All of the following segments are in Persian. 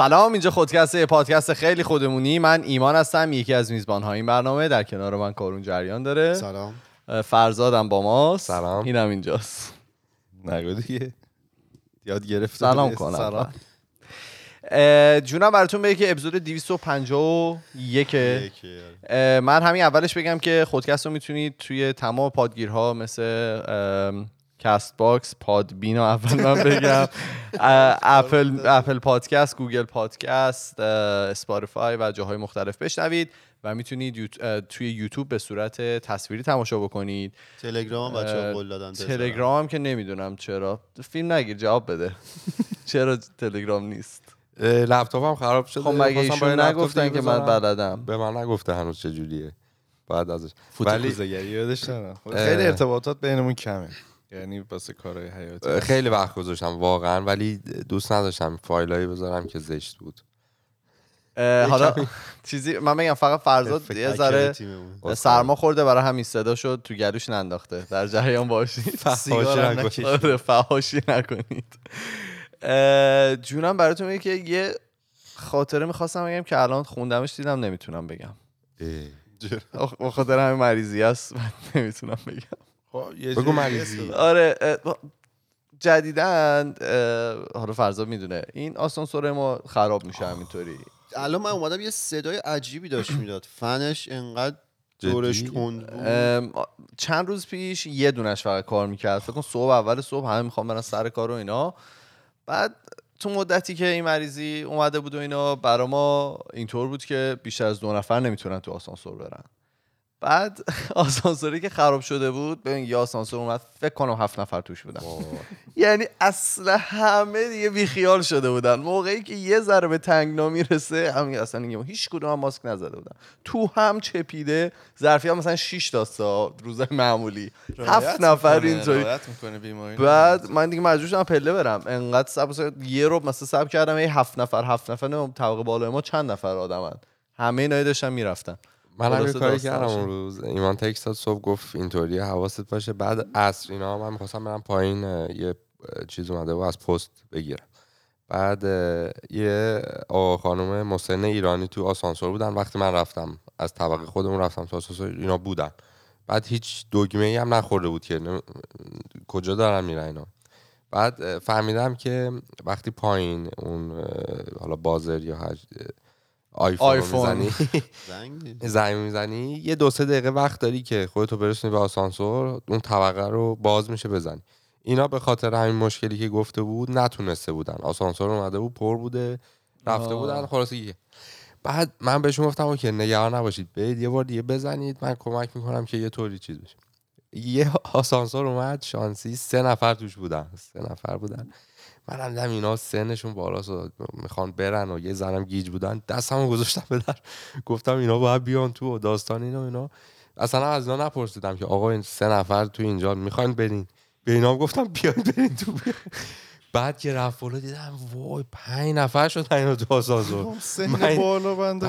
سلام اینجا خودکسته پادکست خیلی خودمونی. من ایمان هستم یکی از میزبان های این برنامه. در کنار من کارون جریان داره. سلام. فرزادم با ماست. سلام. اینم اینجاست. نگو دیگه. یاد گرفته سلام. کنم. سلام جونم براتون بگه که اپیزود 251 یکی. اه، من همین اولش بگم که خودکست رو می‌تونید توی تمام پادگیرها مثل Castbox Podbean رو اول من بگم. Apple Apple Podcast Google Podcast Spotify و جاهای مختلف بشنوید و می‌تونید یوت- توی یوتیوب به صورت تصویری تماشا بکنید. تلگرام بچه اه، ها قول دادن. تلگرام هم که نمی‌دونم چرا. فیلم نگیر جواب بده. چرا تلگرام نیست؟ لپتاپم خراب شده. خب مگه ایشون نگفتن که من. بلدم. به من نگفته هنوز چه جوریه. بعد ازش. ولی یادش. خیلی ارتباطات بینمون کمه. یعنی واسه کارهای حیاتی خیلی وقت گذاشتم واقعا ولی دوست نداشتم فایلایی بذارم که زشت بود. حالا چیزی من بگم فقط فرزاد یه ذره. سرما خورده برای همین صدا شد تو گلوش ننداخته. در جریان باشید. آره فحاشی نکنید. جونم براتون میگه که یه خاطره می‌خواستم بگم که الان خوندمش دیدم نمی‌تونم بگم. خاطر همین مریضی است من نمی‌تونم بگم. بگو جوری مریضی. آره اه، جدیدن حالا فرزاد می‌دونه. این آسانسور ما خراب میشه همینطوری. الان من اومدم یه صدای عجیبی داشت می‌داد. فنش انقدر؟ دورش تند چند روز پیش یه دونش فقط کار می‌کرد. فکر کن صبح اول صبح همه می‌خوام برن سر کار و اینا. بعد تو مدتی که این مریضی اومده بود و اینا برا ما اینطور بود که بیشتر از دو نفر نمی‌تونن تو آسانسور برن. بعد آسانسوری که خراب شده بود ببین یه آسانسور اومد فکر کنم هفت نفر توش بودن. یعنی اصلا همه دیگه بیخیال شده بودن. موقعی که یه ذره به تنگنا می‌رسه همین اصلا دیگه هیچ کدوم هم ماسک نزده بودن. تو هم چپیده ظرفی هم مثلا 6 داستا روزای معمولی. هفت نفر اینطوری بعد من دیگه مجبور شدم پله برم. انقدر سب مثلا یه رو مثلا سب کردم یه هفت نفر هفت نفر طبقه بالای ما چند نفر آدمن. همه اینا داشتن می‌رفتن. من هم یه کاری کردم. اون روز. ایمان داد صبح گفت اینطوری حواست باشه. بعد عصر اینا من می‌خواستم برم پایین یه چیز اومده و از پست بگیرم. بعد یه خانم مسن ایرانی تو آسانسور بودن. وقتی من رفتم از طبقه خودمون رفتم تو آسانسور اینا بودن. بعد هیچ دگمه ای هم نخورده بود که نم- کجا دارن میرن اینا. بعد فهمیدم که وقتی پایین اون حالا بازر یا هج... آیفون, آیفون. می‌زنی. زنگ می‌زنی. یه دو سه دقیقه وقت داری که خودتو برسونی به آسانسور اون طبقه رو باز میشه بزنی. اینا به خاطر همین مشکلی که گفته بود نتونسته بودن. آسانسور اومده بود پر بوده رفته آه. بودن خلاصه یه. بعد من بهشون گفتم که نگران نباشید. برید یه بار دیگه بزنید. من کمک می‌کنم که یه طوری چیز بشه. یه آسانسور اومد شانسی سه نفر توش بودن. سه نفر بودن. من هم دیدم اینا سنشون بالاست و می‌خوان برن و یه زنم گیج بودن. دستمو گذاشتم به در. گفتم اینا باید بیان تو و داستان اینا اینا. اصلا از اینا نپرسیدم که آقا این سه نفر تو اینجا می‌خواین برین؟ به اینا گفتم بیاین برین تو بیاین. بعد که رفت بالا دیدم وای پنج نفر شدن اینا تو آسانسور. من- سن بالا بنده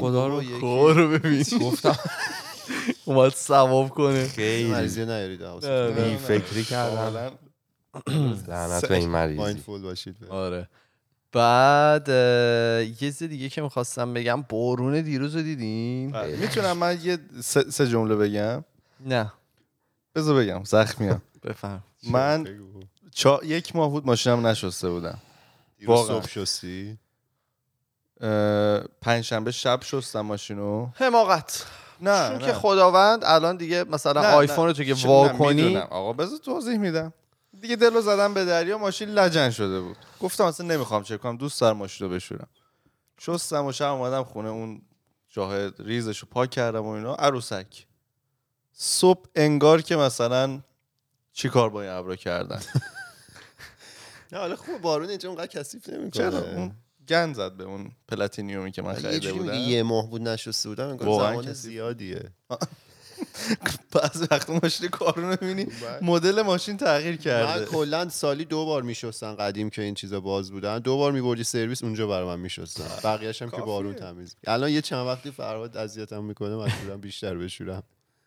خدا. رو رو ببین. گفتم. اومد ثواب کنه. خیلی. مریضی نیارید. فکری کردم. لعنت به این مریضی. مایندفول باشید. آره. بعد یه چیز دیگه که می‌خواستم بگم بارون دیروز رو دیدین؟ بله. می‌تونم من یه سه سه جمله بگم؟ نه. بذار بگم. زخمیم بفهم. من چا... یک ماه بود ماشینم نشسته بودم. دیروز واقعا. صبح شستی؟ اه، پنجشنبه شب شستم ماشینو. حماقت. نه چون نه. که خداوند الان دیگه مثلا نه، آیفون. رو تو که چه وا می‌دونم، کنی می‌دونم. آقا بذار توضیح میدم. دیگه دلو زدم به دریا ماشین لجن شده بود. گفتم اصلا نمی‌خوام چه کنم دوست دارم ماشین رو بشورم. شستم و شب اومدم خونه اون جاه ریزش رو پاک کردم و اینا عروسک. صبح انگار که مثلا چی کار با این ابرا کردن؟ نه حالا خوب بارون اینجا اونقدر کثیف چرا؟ نمی‌کنه اون گند زد به اون پلاتینیومی که من یه خریده بودم. یه ماه بود نشسته بودم انگار زمان. زیادیه. بعضی وقت ماشین کارو می‌بینی. مدل ماشین تغییر من کرده. کلا سالی دو بار میشستن قدیم که این چیزا باز بودن. دو بار میبردی سرویس اونجا برای من میشستن. بقیه‌اش هم که کافیه. بارون تمیز. الان یه چند وقتی فرهاد اذیتم می‌کنه مجبورم بیشتر بشورم.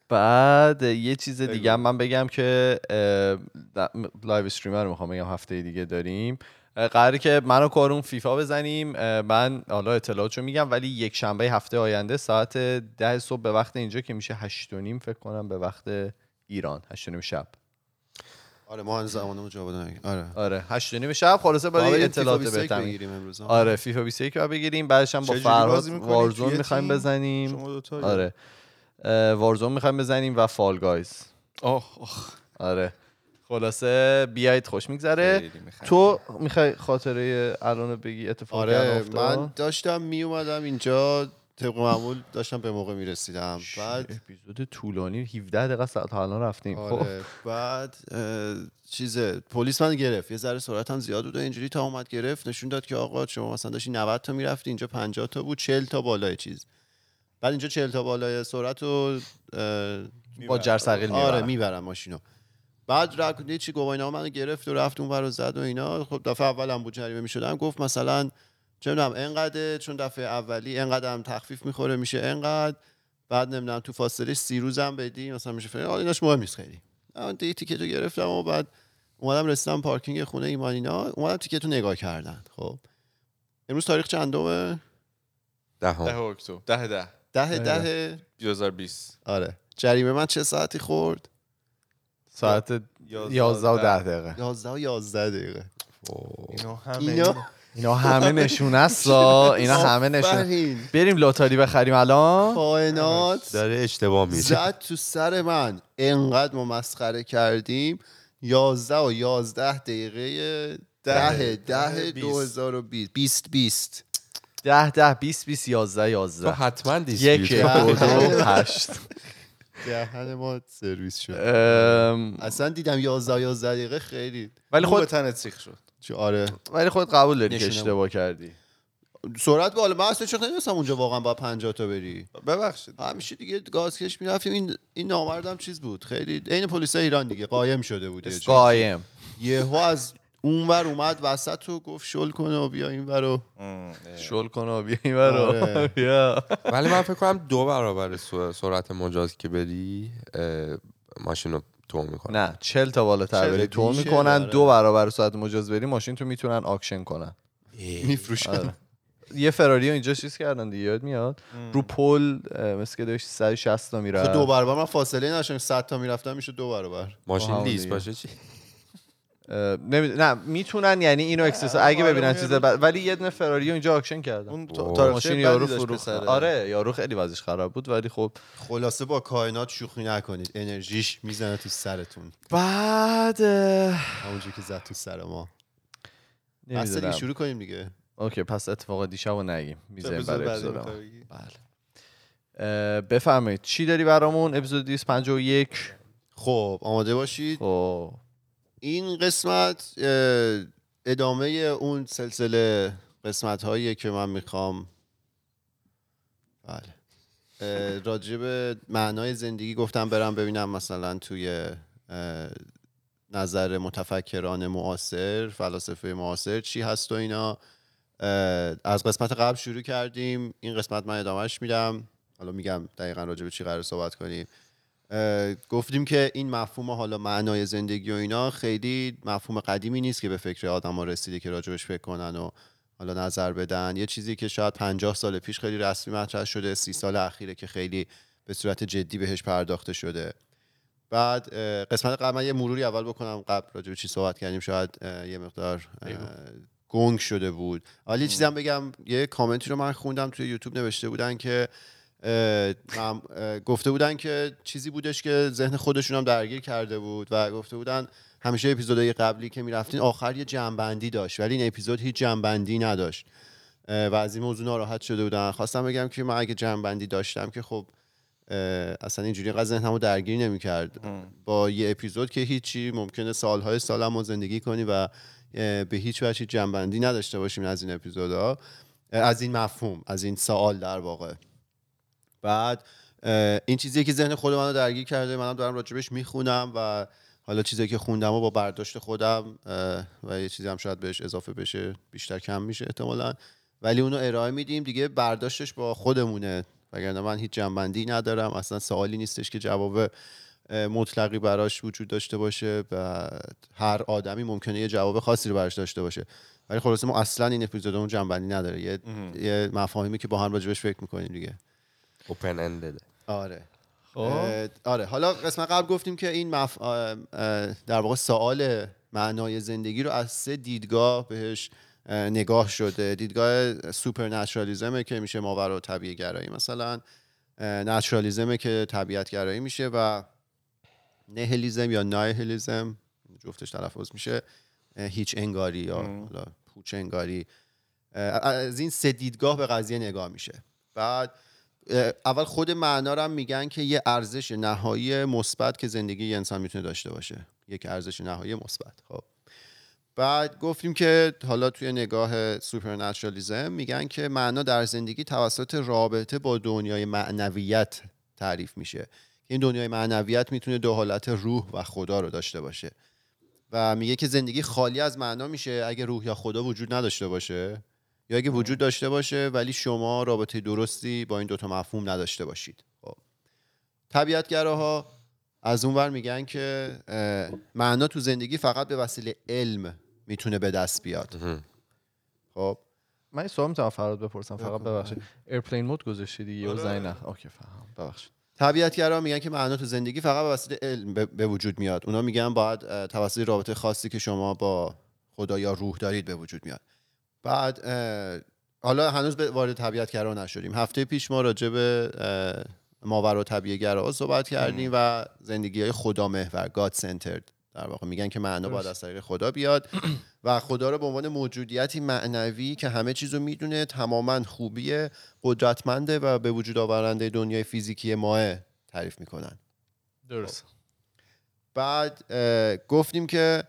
بعد یه چیز دیگه من بگم که live stream ـم رو می‌خوام بگم هفته دیگه داریم. قراره که من و کارون فیفا بزنیم. من حالا اطلاعاتشو میگم ولی یک شنبه هفته آینده ساعت ده صبح به وقت اینجا که میشه هشت و نیم فکر کنم به وقت ایران. هشت و نیم شب. آره ما هنوز زمانمون بدن آره. آره هشت و نیم شب. خلاصه باید برای اطلاعات فیفا 21 بهتر بگیریم امروز. آره فیفا 21 رو بگیریم. بعدش هم با فرهاد؟ Warzone می‌خوایم؟ بزنیم. شما دوتا یا؟ آره. وارزون می‌خوایم بزنیم و فال گایز آه آه. آره. خلاصه بیایید خوش میگذره. تو می‌خوای خاطره الان بگی اتفاق که الان آره افتاد؟ من داشتم می اومدم اینجا طبق معمول داشتم به موقع می‌رسیدم. بعد اپیزود طولانی 17 دقیقه ساعت تا الان رفتیم. خب. آره بعد اه، چیز پلیس من گرفت. یه ذره سرعتم زیاد بود و اینجوری تا اومد گرفت. نشون داد که آقا شما مثلا داشتی 90 تا می‌رفتی اینجا 50 تا بود 40 تا بالای چیز. بعد اینجا 40 تا بالای سرعت رو با جرثقیل آره می‌برم. می‌برم ماشینو. بعد رک چی گواهینامه منو گرفت و رفت اون ور و زد و اینا. خب دفعه اولم بود جریمه می‌شدم گفت مثلا چه می‌دونم انقدر چون دفعه اولی انقدر هم تخفیف می‌خوره میشه انقدر. بعد نمی‌دونم تو فاصله سی روزم بدی مثلا میشه فلان. ایناش مهم نیست خیلی. من دیگه تیکتو گرفتم و بعد اومدم رسیدم پارکینگ خونه ایمانینا اومدم تیکتو نگاه کردن. خب. امروز تاریخ چندمه؟ دهم. ده اکتبر. ده ده. ده ده. 2020 آره. جریمه من چه ساعتی خورد؟ ساعت 11 و 10 دقیقه. 11 و 11 دقیقه. اینا همه اینا اینا همه نشونه است اینا همه نشونه. بریم لاتاری بخریم الان. کائنات داره اشتباه میشه. زد تو سر من. انقدر ما مسخره کردیم. 11 و 11 دقیقه ده ده بیست. 2020 20 20 10 10 20 20 11 تو 11 حتما دیسپیوت یک کنی. دو دو هشت. دهن ما سرویس شد. اصلا دیدم 11 11 دقیقه خیلی ولی خود تنت سیخ شد. آره. ولی خود قبول داری که اشتباه کردی. سرعت بالا. من اصلا چون نمی‌دونستم اونجا واقعا با 50 تا بری؟ ببخشید. همیشه دیگه گازکش می‌رفتیم. این این نامردم چیز بود. خیلی عین پلیس ایران دیگه قایم شده بود. قایم. یهو از اونور اومد وسط و گفت شل کنه و بیا این ور شل کن و بیا این برو آره. بیا. ولی من فکر کنم دو برابر سر- سرعت مجاز که بری ماشین رو تو می‌کنه نه 40 تا بالاتر چل بری. تو می‌کنن داره. دو برابر ساعت مجاز بری ماشین تو می‌تونن آکشن کنن. میفروشن. آره. یه فراری اینجا چیز کردن دیگه یاد میاد؟ رو پل مثل که داشت 160 تا میره دو برابر من فاصله نشم 100 تا می‌رفتم میشه دو برابر. ماشین لیز دیگه. باشه چی؟ نه می‌تونن یعنی اینو اکسس اگه ببینن اون چیز یارو- بعد ولی یه دونه فراری اینجا آکشن کردن. اون. تاریخ ماشین یارو فروخت. آره یارو خیلی وضعش خراب بود ولی خب خلاصه با کائنات شوخی نکنید. انرژیش می‌زنه تو سرتون. بعد همونجوری که زد تو سر ما. بس دیگه شروع کنیم دیگه. اوکی پس اتفاق دیشب رو نگیم. می‌ذاریم اپیزود برای اپیزود؟ بله. بفرمایید چی داری برامون؟ اپیزود 251 خب آماده باشید. خب. این قسمت ادامه اون سلسله قسمت هاییه که من می‌خوام. بله. به معنای زندگی گفتم برم ببینم مثلا توی نظر متفکران معاصر فلاسفه معاصر چی هست و اینا. از قسمت قبل شروع کردیم. این قسمت من ادامهش میدم. حالا میگم دقیقا راجع به چی قرار صحبت کنیم. گفتیم که این مفهوم حالا معنای زندگی و اینا خیلی مفهوم قدیمی نیست که به فکر آدم ها رسیده که راجبش فکر کنن و حالا نظر بدن. یه چیزی که شاید 50 سال پیش خیلی رسمی مطرح شده سی سال اخیره که خیلی به صورت جدی بهش پرداخته شده. بعد قسمت قبل من یه مروری اول بکنم. قبل راجع به چی صحبت کردیم؟ شاید یه مقدار گنگ شده بود. حالا یه چیزی هم بگم. یه کامنتی رو من خوندم توی یوتیوب نوشته بودن که گفته بودن که چیزی بودش که ذهن خودشون هم درگیر کرده بود و گفته بودن همیشه اپیزودهای قبلی که می‌رفتین آخر یه جنبندی داشت ولی این اپیزود هیچ جنبندی نداشت. و از این موضوع ناراحت شده بودن. خواستم بگم که من اگه جنبندی داشتم که خب اصلا اینجوری اینقدر ذهنمو درگیر نمی‌کرد. با یه اپیزود که هیچی ممکنه سالهای سال هم ما زندگی کنی و به هیچ وجه جنبندی نداشته باشیم از این اپیزودها. از این مفهوم از این سوال در واقع. بعد این چیزیه که ذهن خود منو درگیر کرده منم دارم راجبش می‌خونم و حالا چیزی که خوندم و با برداشت خودم و یه چیزی هم شاید بهش اضافه بشه بیشتر کم میشه احتمالا. ولی اونو ارائه میدیم دیگه برداشتش با خودمونه. وگرنه من هیچ جنبندی ندارم اصلا سوالی نیستش که جواب مطلقی براش وجود داشته باشه. و هر آدمی ممکنه یه جواب خاصی رو براش داشته باشه. ولی خلاصه ما اصلا این اپیزودمون جنبندی نداره. یه, یه مفاهیمی که با هم راجبش فکر می‌کنیم دیگه. اوپن اندد آره. خب. آره. حالا قسمت قبل گفتیم که این مف... در واقع سوال معنای زندگی رو از سه دیدگاه بهش اه، نگاه شده. دیدگاه سوپرنچرالیزمه که میشه ماورا و طبیعی گرایی مثلا naturalism ه که طبیعت گرایی میشه و نهیلیسم یا nihilism جفتش تلفظ میشه هیچ انگاری یا حالا پوچ انگاری. از این سه دیدگاه به قضیه نگاه میشه. بعد اول خود معنا رو میگن که یه ارزش نهایی مثبت که زندگی یه انسان می‌تونه داشته باشه. یک ارزش نهایی مثبت خب. بعد گفتیم که حالا توی نگاه supernaturalism میگن که معنا در زندگی توسط رابطه با دنیای معنویت تعریف میشه. این دنیای معنویت می‌تونه دو حالت روح و خدا رو داشته باشه. و میگه که زندگی خالی از معنا میشه اگه روح یا خدا وجود نداشته باشه. یا اگه وجود داشته باشه ولی شما رابطه درستی با این دوتا مفهوم نداشته باشید. خب. طبیعتگراها از اون ور میگن که معنا تو زندگی فقط به وسیله علم می‌تونه به دست بیاد. خب. من این سوال می‌تونم فراد بپرسم. فقط ببخشید. airplane mode گذاشتی دیگه و زنگ نخ okay فهم. ببخشید. طبیعتگرا میگن که معنا تو زندگی فقط به وسیله علم به- وجود میاد. اونا میگن باید توسط رابطه خاصی که شما با خدا یا روح دارید به وجود میاد. بعد حالا هنوز به وارد طبیعتگرا نشدیم. هفته پیش ما راجع به ماورا الطبیعه گرا صحبت کردیم و زندگی های خدا محور God-centered در واقع میگن که معنا باید از طریق خدا بیاد و خدا رو به عنوان موجودیتی معنوی که همه چیزو می‌دونه تماما خوبی قدرتمنده و به وجود آورنده دنیای فیزیکی ماه تعریف می‌کنن. درست. بعد اه، گفتیم که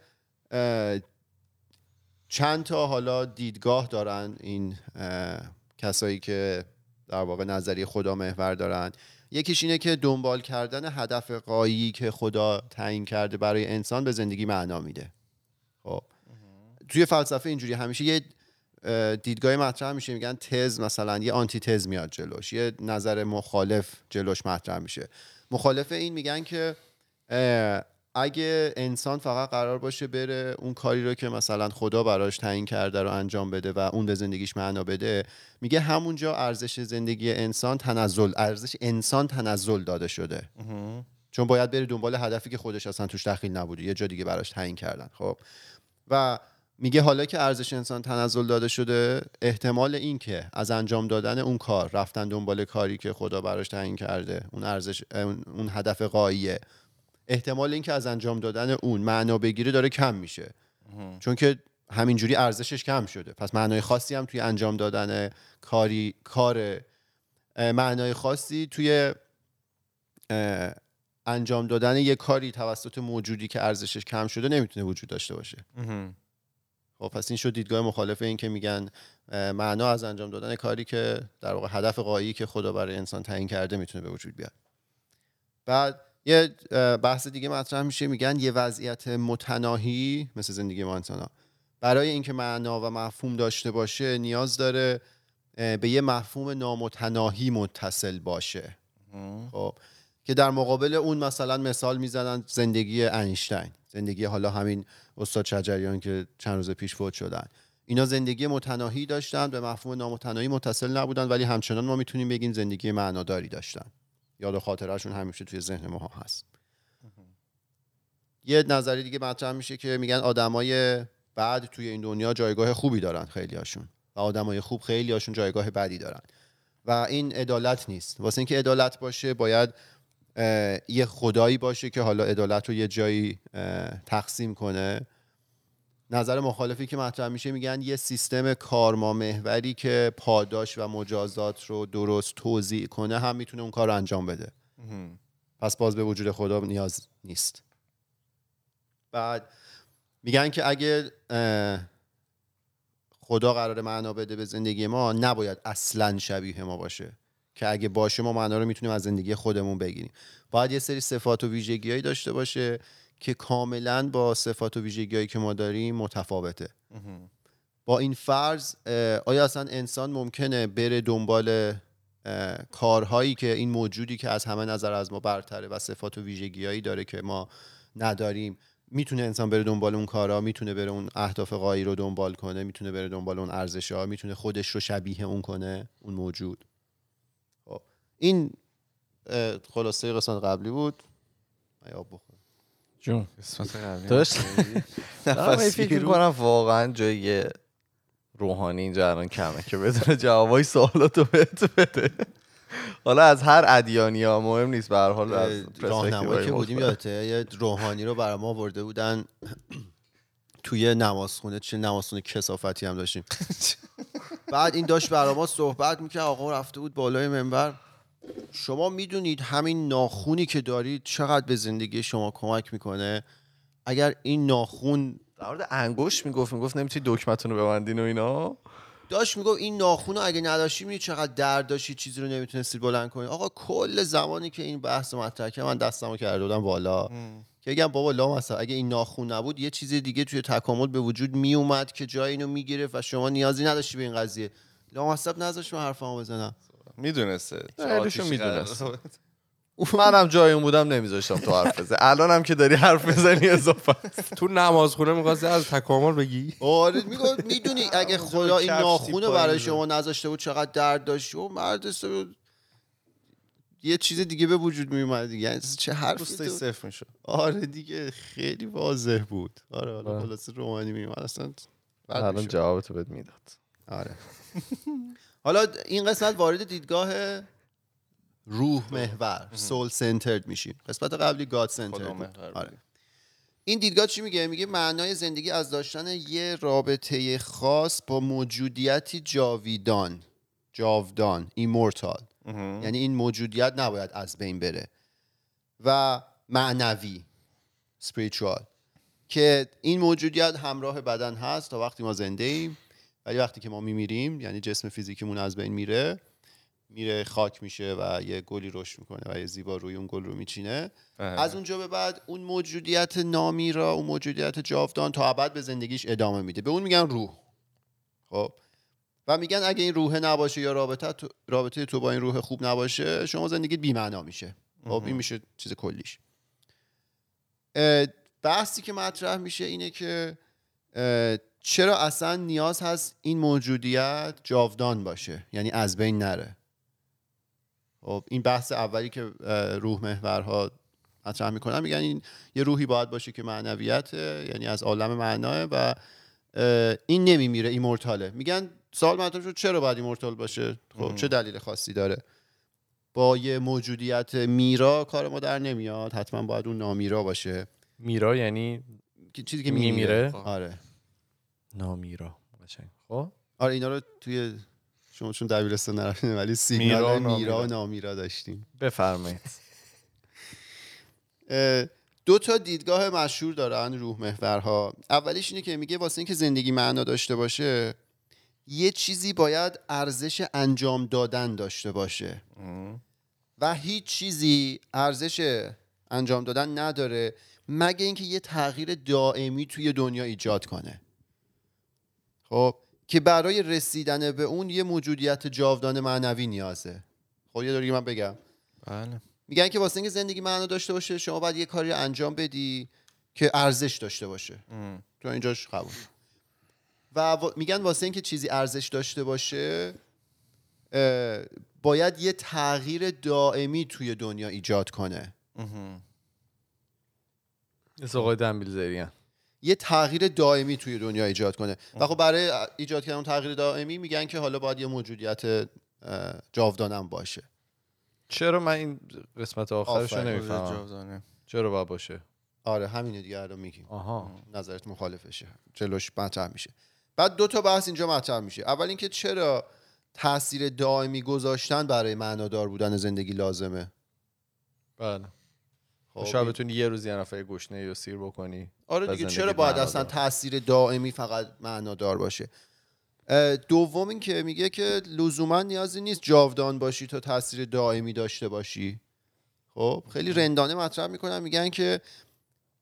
چند تا حالا دیدگاه دارن این کسایی که در واقع نظریه خدا محور دارن. یکیش اینه که دنبال کردن هدف قایی که خدا تعیین کرده برای انسان به زندگی معنا میده. خب. توی فلسفه اینجوری همیشه یه اه، دیدگاه مطرح میشه میگن تز مثلا یه آنتی تز میاد جلوش یه نظر مخالف جلوش مطرح میشه. مخالف این میگن که اگه انسان فقط قرار باشه بره اون کاری رو که مثلا خدا براش تعیین کرده رو انجام بده و اون به زندگیش معنا بده میگه همونجا ارزش زندگی انسان تنزل ارزش انسان تنزل داده شده. چون باید بری دنبال هدفی که خودش اصلا توش دخیل نبوده یه جا دیگه براش تعیین کردن خب؟ و میگه حالا که ارزش انسان تنزل داده شده احتمال این که از انجام دادن اون کار رفتن دنبال کاری که خدا براش تعیین کرده اون ارزش اون هدف قاییه احتمال این که از انجام دادن اون معنا بگیره داره کم میشه. چون که همینجوری ارزشش کم شده. پس معنای خاصی هم توی انجام دادن کاری کار معنای خاصی توی انجام دادن یه کاری توسط موجودی که ارزشش کم شده نمی‌تونه وجود داشته باشه. خب پس این شد دیدگاه مخالف این که میگن معنا از انجام دادن کاری که در واقع هدف قایی که خدا برای انسان تعیین کرده می‌تونه به وجود بیاد. بعد یه بحث دیگه مطرح میشه میگن یه وضعیت متناهی مثل زندگی ما انسان برای اینکه معنا و مفهوم داشته باشه نیاز داره به یه مفهوم نامتناهی متصل باشه. خب که در مقابل اون مثلا مثال می‌زنن زندگی انیشتین زندگی حالا همین استاد شجریان که چند روز پیش فوت شدن. اینا زندگی متناهی داشتن به مفهوم نامتناهی متصل نبودن ولی همچنان ما می‌تونیم بگیم زندگی معناداری داشتن. یاد و خاطرهشون همیشه توی ذهن ما هست. یه نظری دیگه مطرح میشه که میگن آدمای بعد توی این دنیا جایگاه خوبی دارن خیلی هاشون و آدمای خوب خیلی هاشون جایگاه بدی دارن. و این عدالت نیست. واسه اینکه عدالت باشه باید یه خدایی باشه که حالا عدالت رو یه جایی تقسیم کنه. نظر مخالفی که مطرح میشه میگن یه سیستم کارما محوری که پاداش و مجازات رو درست توضیح کنه هم می‌تونه اون کار رو انجام بده. پس باز به وجود خدا نیاز نیست. بعد میگن که اگه خدا قرار معنا بده به زندگی ما نباید اصلا شبیه ما باشه که اگه باشه ما معنا رو می‌تونیم از زندگی خودمون بگیریم. باید یه سری صفات و ویژگیهایی داشته باشه که کاملا با صفات و ویژگیهایی که ما داریم متفاوته با این فرض آیا اصلا انسان ممکنه بره دنبال کارهایی که این موجودی که از همه نظر از ما برتره و صفات و ویژگیهایی داره که ما نداریم می‌تونه انسان بره دنبال اون کارا می‌تونه بره اون اهداف قایی رو دنبال کنه می‌تونه بره دنبال اون ارزش ها می‌تونه خودش رو شبیه اون کنه اون موجود خب. این خلاصه قسمت قبلی بود آب بخورم. جون. قسمت قبلی داشت؟ نفس فکر. می‌کنم واقعا جای روحانی اینجا الان کمه که بدونه جوابای سوالاتو بهت بده. حالا از هر ادیانی ها مهم نیست به هر حال از راهنمایی که بودیم یادته یه روحانی رو برای ما آورده بودن. توی نمازخونه چه نمازخونه کسافتی هم داشتیم. بعد این داشت برای ما صحبت می‌کرد آقا رفته بود بالای منبر. شما می‌دونید همین ناخونی که دارید چقدر به زندگی شما کمک می‌کنه؟ اگر این ناخون در مورد انگوش می‌گفت می‌گفت نمی‌تونی دکمتون رو ببندین و اینا؟ داشت می‌گفت این ناخون رو اگه نداشتی می‌دونی چقدر درد داشتی چیزی رو نمی‌تونستی بلند کنی. آقا کل زمانی که این بحث رو مطرح کردم من دستمو کرده بودم بالا. که بگم بابا لا مثلا اگه این ناخون نبود یه چیز دیگه توی تکامل به وجود میومد که جای اینو می‌گرفت و شما نیازی نداشتی به این قضیه. لا مصب نذاشت من حرفمو بزنم. می‌دونسته چه خیلیشو آتیشی می‌دونست. منم جای اون بودم نمیذاشتم تو حرف بزنی الانم که داری حرف بزنی اضافه. تو نمازخونه می‌خواستی از تکامل بگی آره می‌دونی اگه خدا این کفش ناخون رو تیپایی برای. شما نذاشته بود چقدر درد داشتی و مرد یه چیز دیگه به وجود میومد دیگه یعنی چه حرفی صفر می‌شد آره دیگه خیلی واضح بود آره حالا آره. خلاصه رومانی میومد اصلا بد الان. جوابتو بهت می‌داد آره حالا این قسمت وارد دیدگاه روح محور سول سنترد میشیم. قسمت قبلی گاد سنترد آره. این دیدگاه چی میگه؟ میگه معنای زندگی از داشتن یه رابطه خاص با موجودیتی جاویدان جاودان immortal. یعنی این موجودیت نباید از بین بره. و معنوی spiritual. که این موجودیت همراه بدن هست تا وقتی ما زنده ایم. ولی وقتی که ما میمیریم یعنی جسم فیزیکیمون از بین میره میره خاک میشه و یه گلی رشد می‌کنه و یه زیبا روی اون گل رو میچینه. بله. از اونجا به بعد اون موجودیت نامیرا اون موجودیت جاودان تا ابد به زندگیش ادامه میده. به اون میگن روح. خب؟ و میگن اگه این روح نباشه یا رابطه تو, رابطه تو با این روح خوب نباشه شما زندگیت بی‌معنا میشه. خب؟ این میشه چیز کلیش. بحثی که مطرح میشه اینه که چرا اصلا نیاز هست این موجودیت جاودان باشه؟ یعنی از بین نره. خب این بحث اولی که روح محورها مطرح می‌کنن میگن این یه روحی باید باشه که معنویت یعنی از عالم معناه و این نمیمیره ایمورتاله. میگن سوال مطرح شد چرا باید ایمورتال باشه؟ خب چه دلیل خاصی داره؟ با یه موجودیت میرا کار ما در نمیاد. حتما باید اون نامیرا باشه. میرا یعنی چیزی که؟ میمیره؟ آره. نامیرا قشنگ. خب؟ آره اینا رو توی شما چون دبیرستان نرفتین ولی سیگنال میرا و میرا, نامیرا. داشتیم. بفرمایید. دو تا دیدگاه مشهور دارن روح محورها. اولیش اینه که میگه واسه اینکه زندگی معنا داشته باشه یه چیزی باید ارزش انجام دادن داشته باشه. و هیچ چیزی ارزش انجام دادن نداره مگه اینکه یه تغییر دائمی توی دنیا ایجاد کنه. خب. که برای رسیدن به اون یه موجودیت جاودان معنوی نیازه. خب یه دوری من بگم. بله. میگن که واسه اینکه زندگی معنا داشته باشه شما باید یه کاری رو انجام بدی که ارزش داشته باشه. مهم. تو اینجاش قبول. و میگن واسه اینکه چیزی ارزش داشته باشه باید یه تغییر دائمی توی دنیا ایجاد کنه. مثل آقای دنبیل زریان. یه تغییر دائمی توی دنیا ایجاد کنه. و خب برای ایجاد کردن تغییر دائمی میگن که حالا باید یه موجودیت جاودانم باشه. چرا من این قسمت آخرش. نمی‌فهمم. چرا باید باشه؟ آره همینه دیگه الان میگیم. آها. نظرت مخالفشه. جلوش مطرح میشه. بعد دو تا بحث اینجا مطرح میشه. اول اینکه چرا تاثیر دائمی گذاشتن برای معنادار بودن زندگی لازمه؟ بله. شاید بتونی یه روز یه نفر گشنه یا سیر بکنی آره دیگه چرا باید. اصلا تاثیر دائمی فقط معنادار باشه؟ دوم این که میگه که لزوما نیازی نیست جاودان باشی تا تاثیر دائمی داشته باشی. خب خیلی رندانه مطرح می‌کنن میگن که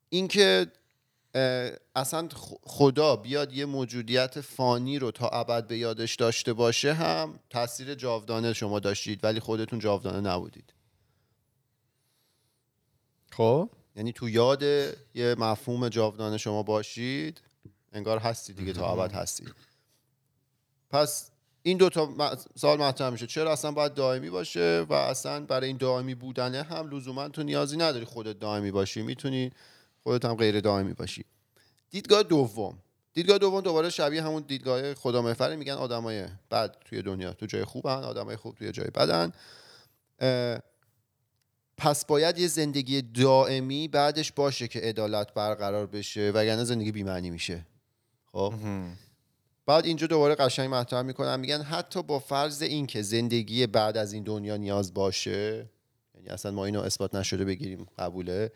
اینکه اصلا خدا بیاد یه موجودیت فانی رو تا ابد به یادش داشته باشه هم تاثیر جاودانه شما داشتید ولی خودتون جاودانه نبودید. خب؟ یعنی تو یاد یه مفهوم جاودانه شما باشید انگار هستید دیگه تا ابد هستید پس این دوتا م- سال مطرح میشه. چرا اصلا باید دائمی باشه و اصلا برای این دائمی بودنه هم لزوما تو نیازی نداری خودت دائمی باشی. می‌تونی خودت هم غیر دائمی باشی. دیدگاه دوم. دیدگاه دوم دوباره شبیه همون دیدگاه خدا میگن آدمای بد توی دنیا. تو جای خوبن آدمای خوب توی جای بدن. پس باید یه زندگی دائمی بعدش باشه که عدالت برقرار بشه وگرنه زندگی بی‌معنی میشه. خب؟ بعد اینجا دوباره قشنگ مطرح می‌کنن میگن حتی با فرض این که زندگی بعد از این دنیا نیاز باشه یعنی اصلا ما اینو اثبات نشده بگیریم قبوله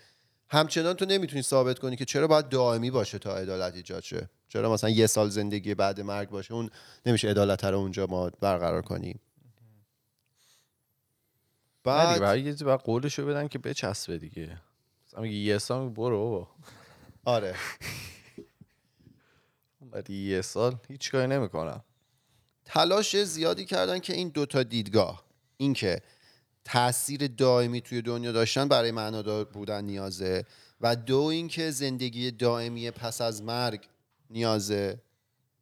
همچنان تو نمی‌تونی ثابت کنی که چرا باید دائمی باشه تا عدالت ایجاد شه. چرا مثلا یه سال زندگی بعد مرگ باشه اون نمیشه عدالت رو اونجا ما برقرار کنیم. بعد بعد یه بعد قولشو بدن که بچسبه دیگه. مثلا میگه یه برو بابا. آره. بعد یه سال هیچ کاری نمی‌کنم. تلاش زیادی کردن که این دوتا دیدگاه اینکه تاثیر دائمی توی دنیا داشتن برای معنادار بودن نیازه و دو اینکه زندگی دائمی پس از مرگ نیازه.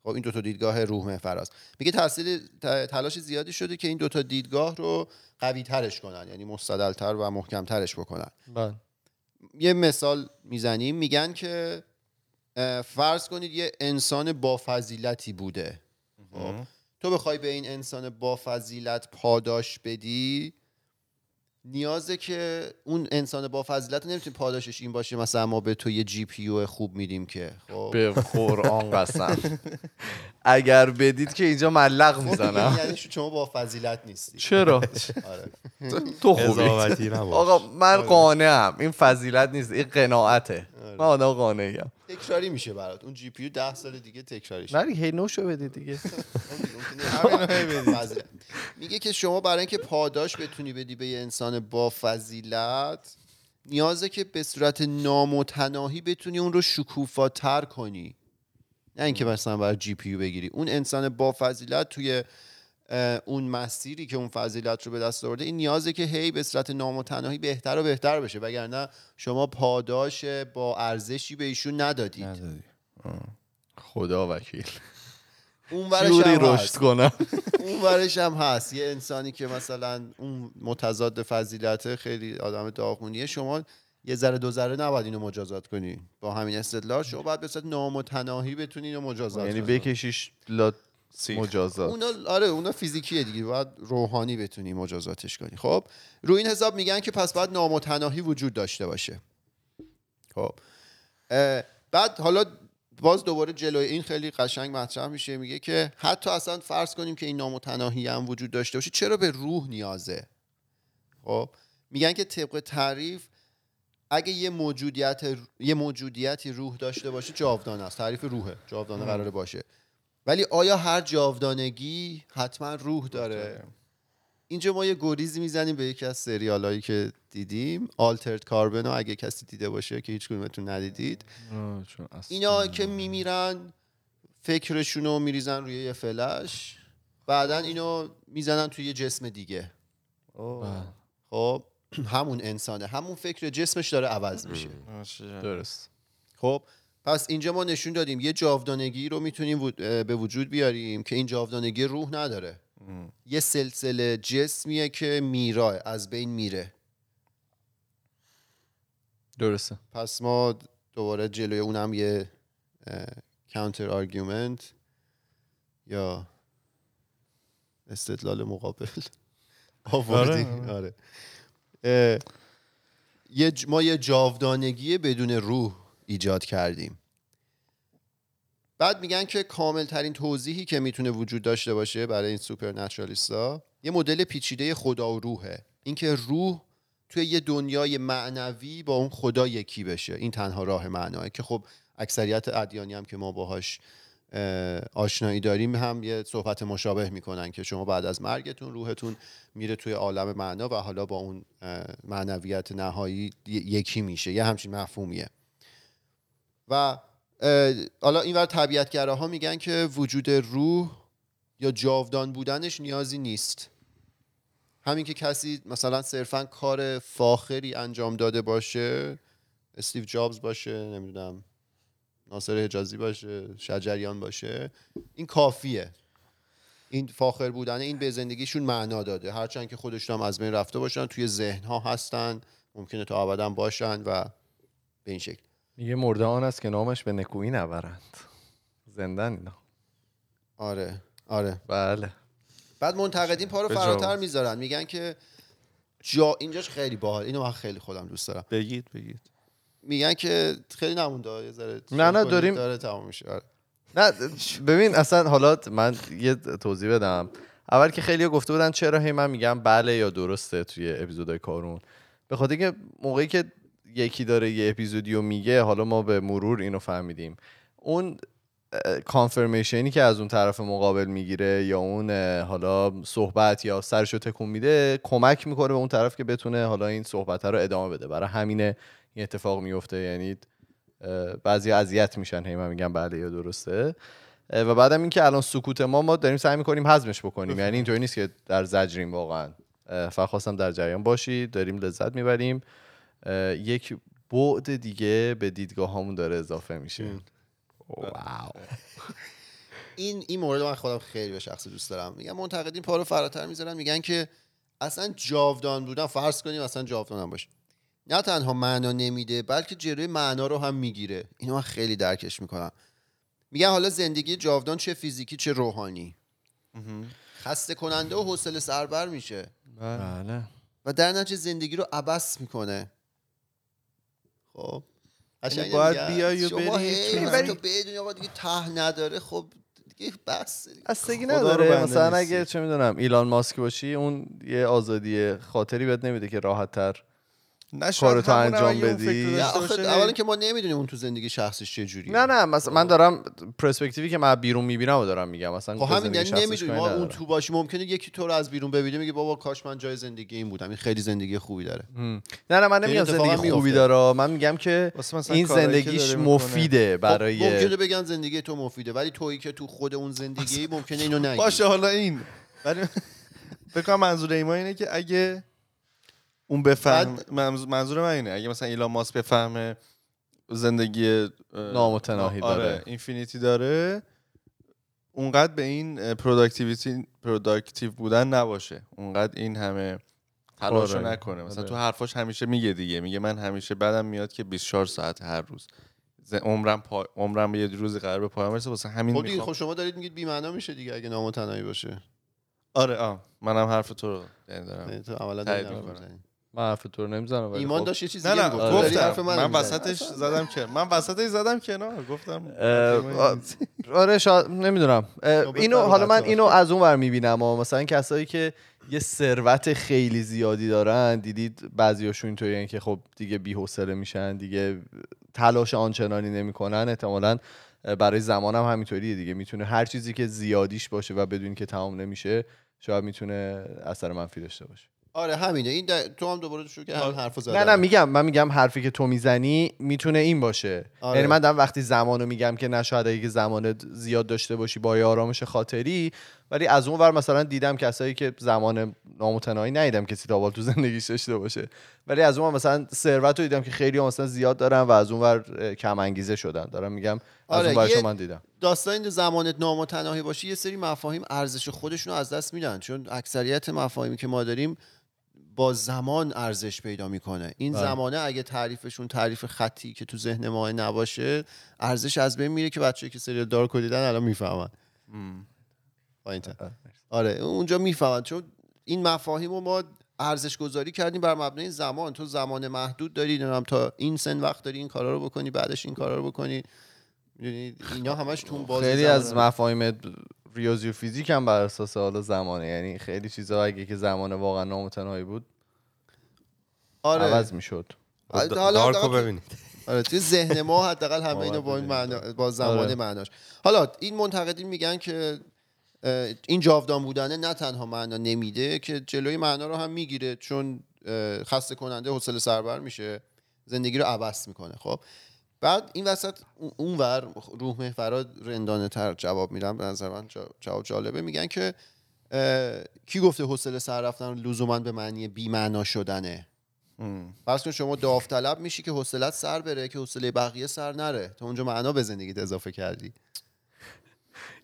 خب این دوتا دیدگاه روح محفراست میگه تاثیر ت- تلاش زیادی شده که این دوتا دیدگاه رو قوی ترش کنن یعنی مستدلتر و محکم ترش بکنن. بله. یه مثال می‌زنیم. میگن که فرض کنید یه انسان با فضیلتی بوده. خب تو بخوای به این انسان با فضیلت پاداش بدی نیازه که اون انسان با فضیلت نمی‌تونی پاداشش این باشه مثلا ما به تو یه جی پی یو خوب میدیم که. خب. به قرآن قسم. اگر بدید که اینجا ملق خب می‌زنم. یعنی شما با فضیلت نیستی. چرا؟ آره. تو خوبی. آقا من قانعم این فضیلت نیست این قناعته. من آدم قانعیم. تکراری میشه برات. اون جی پی یو ده سال دیگه تکراری شه. ولی هی نوشو بدید دیگه. فضیلت. میگه که شما برای اینکه پاداش بتونی بدی به یه انسان با فضیلت نیازه که به صورت نامتناهی بتونی اون رو شکوفاتر کنی. نه اینکه مثلا برای جی پی یو بگیری. اون انسان با فضیلت توی اون مسیری که اون فضیلت رو به دست آورده این نیازه که هی به صورت نامتناهی بهتر و بهتر بشه. وگرنه شما پاداش با ارزشی به ایشون ندادید. خدا وکیل. اون رشد هست. کنم. اون ورش هم هست. یه انسانی که مثلا اون متضاد فضیلته خیلی آدم داغونیه شما یه ذره دو ذره نباید اینو مجازات کنی. با همین استدلال شما باید به صورت نامتناهی بتونی اینو مجازات یعنی بکشیش لا مجازات. اونا آره اونا فیزیکیه دیگه. باید روحانی بتونی مجازاتش کنی. خب رو این حساب میگن که پس باید نامتناهی وجود داشته باشه. خب بعد حالا باز دوباره جلوی این خیلی قشنگ مطرح میشه. میگه که حتی اصلا فرض کنیم که این نامتناهی هم وجود داشته باشه چرا به روح نیازه؟ خب میگن که طبق تعریف اگه یه موجودیت یه موجودیتی روح داشته باشه جاودانه است. تعریف روحه. جاودانه قراره باشه. ولی آیا هر جاودانگی حتما روح داره؟ اینجا ما یه گریزی می‌زنیم به یکی از سریال هایی که دیدیم آلترد کاربن اگه کسی دیده باشه که هیچ کدومتون ندیدید. اینا که میمیرن فکرشون رو میریزن روی یه فلش. بعدا اینو می‌زنن توی یه جسم دیگه. خب همون انسانه. همون فکر جسمش داره عوض میشه. درست. خب پس اینجا ما نشون دادیم یه جاودانگی رو می‌تونیم به وجود بیاریم که این جاودانگی روح نداره. یه سلسله جسمیه که میرا از بین میره. درسته. پس ما دوباره جلوی اونم یه counter argument یا استدلال مقابل آوردیم. آره. اه، یه ج- ما یه جاودانگی بدون روح ایجاد کردیم. بعد میگن که کامل ترین توضیحی که می‌تونه وجود داشته باشه برای این سوپر یه مدل پیچیده خدا و روحه. اینکه روح توی یه دنیای معنوی با اون خدا یکی بشه. این تنها راه معناه. که خب اکثریت ادیانی هم که ما باهاش اه، آشنایی داریم هم یه صحبت مشابه می‌کنن که شما بعد از مرگتون روحتون میره توی عالم معنا و حالا با اون معنویت نهایی یکی میشه. یه همچین مفهومیه. و حالا اینور طبیعتگراها میگن که وجود روح یا جاودان بودنش نیازی نیست. همین که کسی مثلا صرفا کار فاخری انجام داده باشه استیو جابز باشه نمی‌دونم ناصر حجازی باشه شجریان باشه این کافیه. این فاخر بودن این به زندگیشون معنا داده. هرچند که خودشون هم از بین رفته باشن توی ذهن ها هستن ممکنه تا ابدا باشن و به این شکل. میگه مرده آن است که نامش به نکویی نبرند. زندن اینا. آره آره. بله. بعد منتقدین پا رو به فراتر. می‌ذارن. میگن که جا اینجاش خیلی باحال. اینو من خیلی خودم دوست دارم. بگید بگید. میگن که خیلی نمونده یه ذره نه، نه، داریم- داره تمام میشه. آره. نه ببین اصلا حالا من یه توضیح بدم. اول که خیلی گفته بودن چرا هی من میگم بله یا درسته توی اپیزودهای کارون. به خاطر که موقعی که یکی داره یه اپیزودیو میگه حالا ما به مرور اینو فهمیدیم. اون کانفرمیشنی که از اون طرف مقابل می‌گیره یا اون حالا صحبت یا سرشو تکون میده کمک می‌کنه به اون طرف که بتونه حالا این صحبت رو ادامه بده. برای همینه این اتفاق میفته. یعنی بعضی اذیت میشن. هی من میگم بله یا درسته. و بعدم اینکه الان سکوت ما ما داریم سعی می‌کنیم هضمش بکنیم. یعنی اینطوری نیست که در زجریم واقعا. فقط خواستم در جریان باشید داریم لذت می‌بریم. یک بعد دیگه به دیدگاه هامون داره اضافه میشه. واو. این این مورد من خودم خیلی به شخص دوست دارم. میگن منتقدین پا رو فراتر می‌ذارن میگن که اصلا جاودان بودن فرض کنیم اصلا جاودان هم باشه نه تنها معنا نمیده بلکه جلوی معنا رو هم می‌گیره. اینو من خیلی درکش می‌کنم. میگن حالا زندگی جاودان چه فیزیکی چه روحانی. خسته کننده و حوصله سربر میشه. بله. و در نتیجه زندگی رو عبس می‌کنه. خب. یعنی قشنگ باید بیای و شما بری تو بدونی آقا دیگه ته نداره خب دیگه بس رو نداره مثلا. اگه چه می‌دونم ایلان ماسک باشی اون یه آزادی خاطری بهت نمیده که راحت تر کارتو انجام بدی. اولا که ما نمی‌دونیم اون تو زندگی شخصیش چه جوریه نه نه مثلا من دارم پرسپکتیوی که من بیرون می‌بینم و دارم میگم مثلا خب همین یعنی نمی‌دونیم ما اون. تو باشی ممکنه یکی تو رو از بیرون ببینه میگه بابا کاش من جای زندگی این بودم این خیلی زندگی خوبی داره هم. نه نه من این نمیگم زندگی خوبی میفته. داره من میگم که این زندگیش. مفیده خب ممکنه برای بگن زندگی تو مفیده ولی تویی که تو خود اون زندگی ممکنه اینو نگی باشه حالا این ولی فکر کنم منظور ایما اینه که اگه اون بفهم بعد- منظور من اینه اگه مثلا ایلان ماسک بفهمه زندگی اه، نامتناهی آره داره. اینفینیتی داره اونقدر به این پروداکتیویتی پروداکتیو بودن نباشه. اونقدر این همه تلاشو آره. نکنه. مثلا آره. تو حرفاش همیشه میگه دیگه. میگه من همیشه بدم میاد که 24 ساعت هر روز. عمرم پا... عمرم یه روزی قرار به پایان برسه واسه همین خب می‌خوام. خب شما دارید میگید بی معنا میشه دیگه اگه نامتناهی باشه. آره آه. منم حرف تو رو یعنی دارم. یعنی تو عملا من حرف تو رو نمی‌زنم ولی ایمان خب. داشت یه چیزی نه نه گفتم من می‌زنی. وسطش زدم که من وسطش زدم کنار گفتم اه، آ- آره شاید نمی‌دونم بفرما اینو حالا من. اینو از اون ور می‌بینم و مثلا کسایی که یه ثروت خیلی زیادی دارن دیدید بعضیاشون اینطوریه که خب دیگه بی‌حوصله میشن دیگه تلاش آنچنانی نمی‌کنن احتمالا برای زمان هم همینطوریه دیگه می‌تونه هر چیزی که زیادیش باشه و بدون که تمام نمیشه شاید می‌تونه اثر منفی داشته باشه آره همینه. این در- تو هم دوباره شروع که همین حرفو زدن نه نه میگم من میگم حرفی که تو می‌زنی می‌تونه این باشه. آره. یعنی من دارم وقتی زمانو میگم که نه شاید اگه زمان زیاد داشته باشی با آرامش خاطری ولی از اون ور مثلا دیدم کسایی که زمان نامتناهی ندیدم کسی تا تو زندگیش داشته باشه. ولی از اون مثلا ثروت رو دیدم که خیلی مثلا زیاد دارن و از اون ور کم انگیزه شدن. دارم میگم از آره، اون ورشو یه- من دیدم. داستان زمانت نامتناهی باشی یه سری مفاهیم ارزش خودشون رو از دست میدن. چون اکثریت مفاهیمی که ما داریم با زمان ارزش پیدا می‌کنه. این بله. زمانه اگه تعریفشون تعریف خطی که تو ذهن ما نباشه ارزش از بین میره که بچه که سریال دارک دیدن الان می‌فهمن. آره اونجا می‌فهمن. چون این مفاهیم رو ما ارزش گذاری کردیم بر مبنای زمان. تو زمان محدود داری نمی‌دونم تا این سن وقت داری این کارا رو بکنی بعدش این کارا رو بکنی. می‌دونی اینا همش تو خیلی از. مفاهیم ریاضی و فیزیک هم بر اساس حالا زمانه. یعنی خیلی چیزا اگه که زمان واقعا نامتناهی بود آره. عوض می‌شد. حالا- حالا دارکو ببینید. آره توی ذهن ما حداقل همه باید اینو با این. معنا با زمان آره. معناش. حالا این منتقدین میگن که این جاودان بودنه نه تنها معنا نمیده که جلوی معنا رو هم می‌گیره چون خسته کننده حوصله سربر میشه زندگی رو عوض می‌کنه. خب؟ بعد این وسط اون- اونور روح محورا رندانه تر جواب میدن. به نظر من جواب جالبه. میگن که کی گفته حوصله سر رفتن لزوما به معنی بی معنا شدنه فرض کن شما داوطلب میشی که حوصلت سر بره که حوصله بقیه سر نره. تا اونجا معنا به زندگیت اضافه کردی.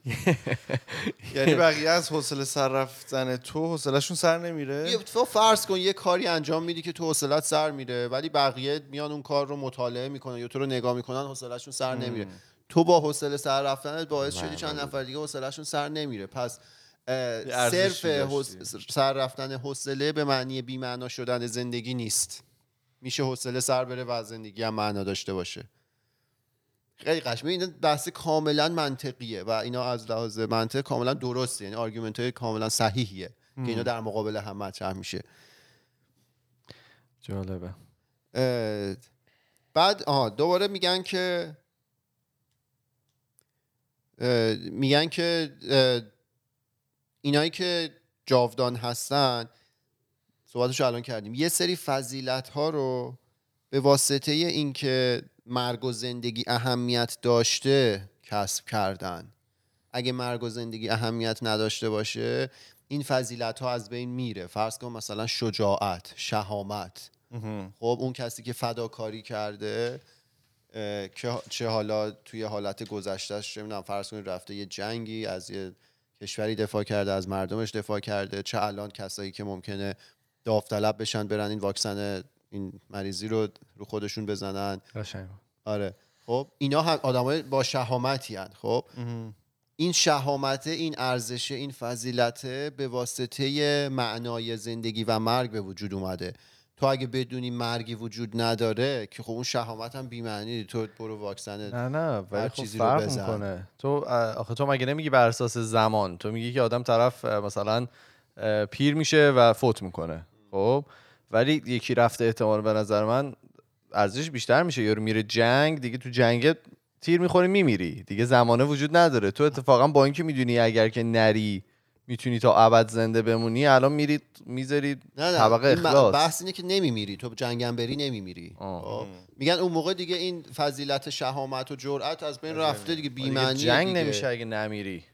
یعنی بقیه از حوصله سر رفتن تو حوصلهشون سر نمیره؟ تو فرض کن یه کاری انجام میدی که تو حوصلت سر میره ولی بقیه میان اون کار رو مطالعه می‌کنن یا تو رو نگاه می‌کنن حوصلهشون سر نمیره. تو با حوصله سر رفتنت باعث شدی چند نفر دیگه حوصلهشون سر نمیره. پس صرف سر رفتن حوصله به معنی بی معنا شدن زندگی نیست. میشه حوصله سر بره و زندگی هم معنا داشته باشه. خیلی قشنگ. این بحث کاملا منطقیه و اینا از لحاظ منطق کاملا درسته. یعنی آرگومنت های کاملا صحیحیه که اینا در مقابل هم مطرح میشه. جالبه. بعد آها دوباره میگن که میگن که اینایی که جاودان هستن صحبتشو الان کردیم. یه سری فضیلت ها رو به واسطه اینکه مرگ و زندگی اهمیت داشته کسب کردن. اگه مرگ و زندگی اهمیت نداشته باشه این فضیلت ها از بین میره. فرض کن مثلا شجاعت شهامت. خب اون کسی که فداکاری کرده که چه حالا توی حالت گذشتهش چه می‌دونم فرض کنید رفته یه جنگی از یه کشوری دفاع کرده از مردمش دفاع کرده چه الان کسایی که ممکنه داوطلب بشن برن این واکسن این مریضی رو رو خودشون بزنن. قشنگ آره. خب اینا هم آدمای با شهامتی هن. خب؟ این شهامت این ارزش این فضیلت به واسطه معنای زندگی و مرگ به وجود اومده. تو اگه بدونی مرگی وجود نداره که خب اون شهامت هم بی‌معنی تو برو واکسن نه نه ولی خب چیزی رو بزن. می‌کنه. تو آخه تو مگه نمیگی بر اساس زمان؟ تو میگی که آدم طرف مثلا پیر میشه و فوت می‌کنه. خب؟ ولی یکی رفته احتمال به نظر من ارزش بیشتر میشه. یارو میره جنگ دیگه تو جنگ تیر می‌خوری میمیری. دیگه زمانه وجود نداره. تو اتفاقا با اینکه می‌دونی اگر که نری می‌تونی تا ابد زنده بمونی الان میری می‌ذاری نه نه. طبقه اخلاص. بحث اینه که نمیمیری. تو جنگم بری نمیمیری. خب؟ میگن اون موقع دیگه این فضیلت شهامت و جرأت از بین رفته دیگه بی‌معنی جنگ دیگه. نمیشه اگه نمیری.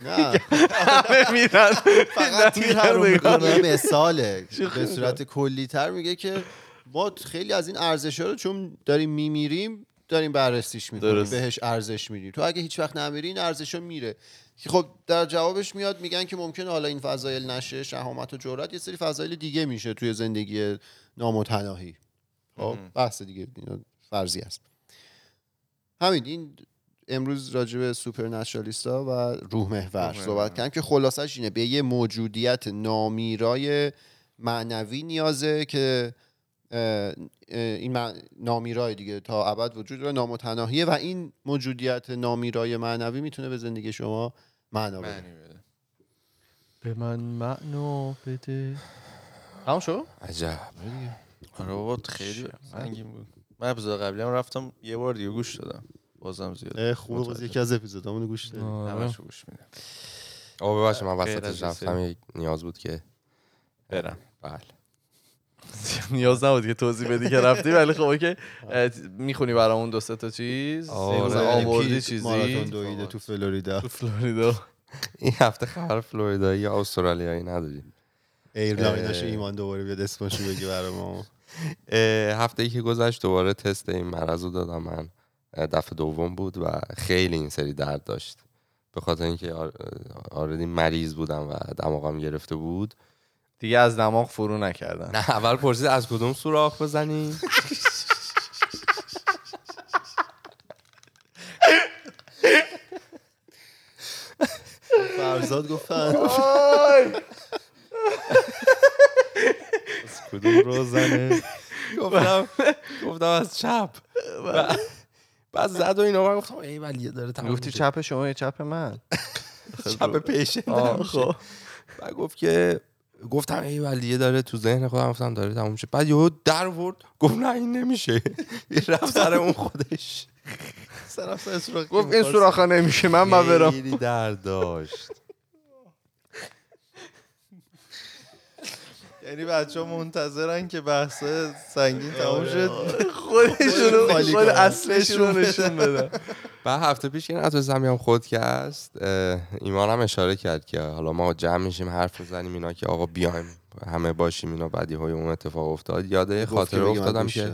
همه میرن. فقط تیر می‌کنه. مثاله. به صورت کلی تر میگه که ما خیلی از این ارزش رو چون داریم میمیریم داریم بررسیش می‌کنیم. بهش ارزش میدیم. تو اگه هیچ وقت نمیری این ارزش میره. که خب در جوابش میاد میگن که ممکنه حالا این فضایل نشه شهامت و جرأت یه سری فضایل دیگه میشه توی زندگی نامتناهی. خب بحث دیگه فرضی است. همین این امروز راجع به سوپر و روح محور صحبت کردیم که خلاصش اینه به یه موجودیت نامیرای معنوی نیازه که این نامیرای دیگه تا ابد وجود داره نامتناهیه و این موجودیت نامیرای معنوی می‌تونه به زندگی شما معنا بده. معنی بده. به من معنا بده. تمام شو عجب. آره بابا خیلی سنگین بود. من اپیزود قبلی هم رفتم یه بار دیگه گوش دادم. بازم زیاد خوبه باز. یکی از اپیزودامونو گوش دادی همشو گوش میدم آقا ببخشید من وسطش از رفتم. یک نیاز بود که برم. بله. نیاز نبود که توضیح بدی که رفتی ولی خب اوکی. می‌خونی برامون دو سه تا چیز؟ آره. آره. آوردی چیزی؟ ماراتون دویده تو فلوریدا. تو فلوریدا. این هفته خبر فلوریدایی یا استرالیایی نداریم. ایرلایناش. ایمان دوباره بیاد اسمشو بگی برای ما هفته ای که گذشت دوباره تست این مرض رو دادم من. دفعه دوم بود و خیلی این سری درد داشت. به خاطر اینکه al- already مریض بودم و دماغم گرفته بود. دیگه از دماغ فرو نکردن. نه اول پرسید از کدوم سوراخ بزنی؟ فرزاد گفتن از کدوم روزنه گفتم گفتم از چپ. و- بعد زد و اینا من گفتم ای ولی داره تموم گفتی. چپ شما یا چپ من. چپ هم خب. بعد گفت که گفتم ای ولیه داره تو ذهن خودم. گفتم داره تموم میشه. بعد یهو در ورد گفت نه این نمیشه. یه رفت سر اون خودش. گفت این سوراخا نمیشه من ما برم. خیلی درد داشت. یعنی بچه ها منتظرن که بحث سنگین تموم شد. خودشونو خالی خود. اصلشون نشون بدن. بعد هفته پیش که نتونستم بیام خودکست اه، ایمان هم اشاره کرد که حالا ما جمع میشیم حرف می‌زنیم اینا که آقا بیایم همه باشیم اینا بعدی های اون اتفاق افتاد. یاده من افتادم که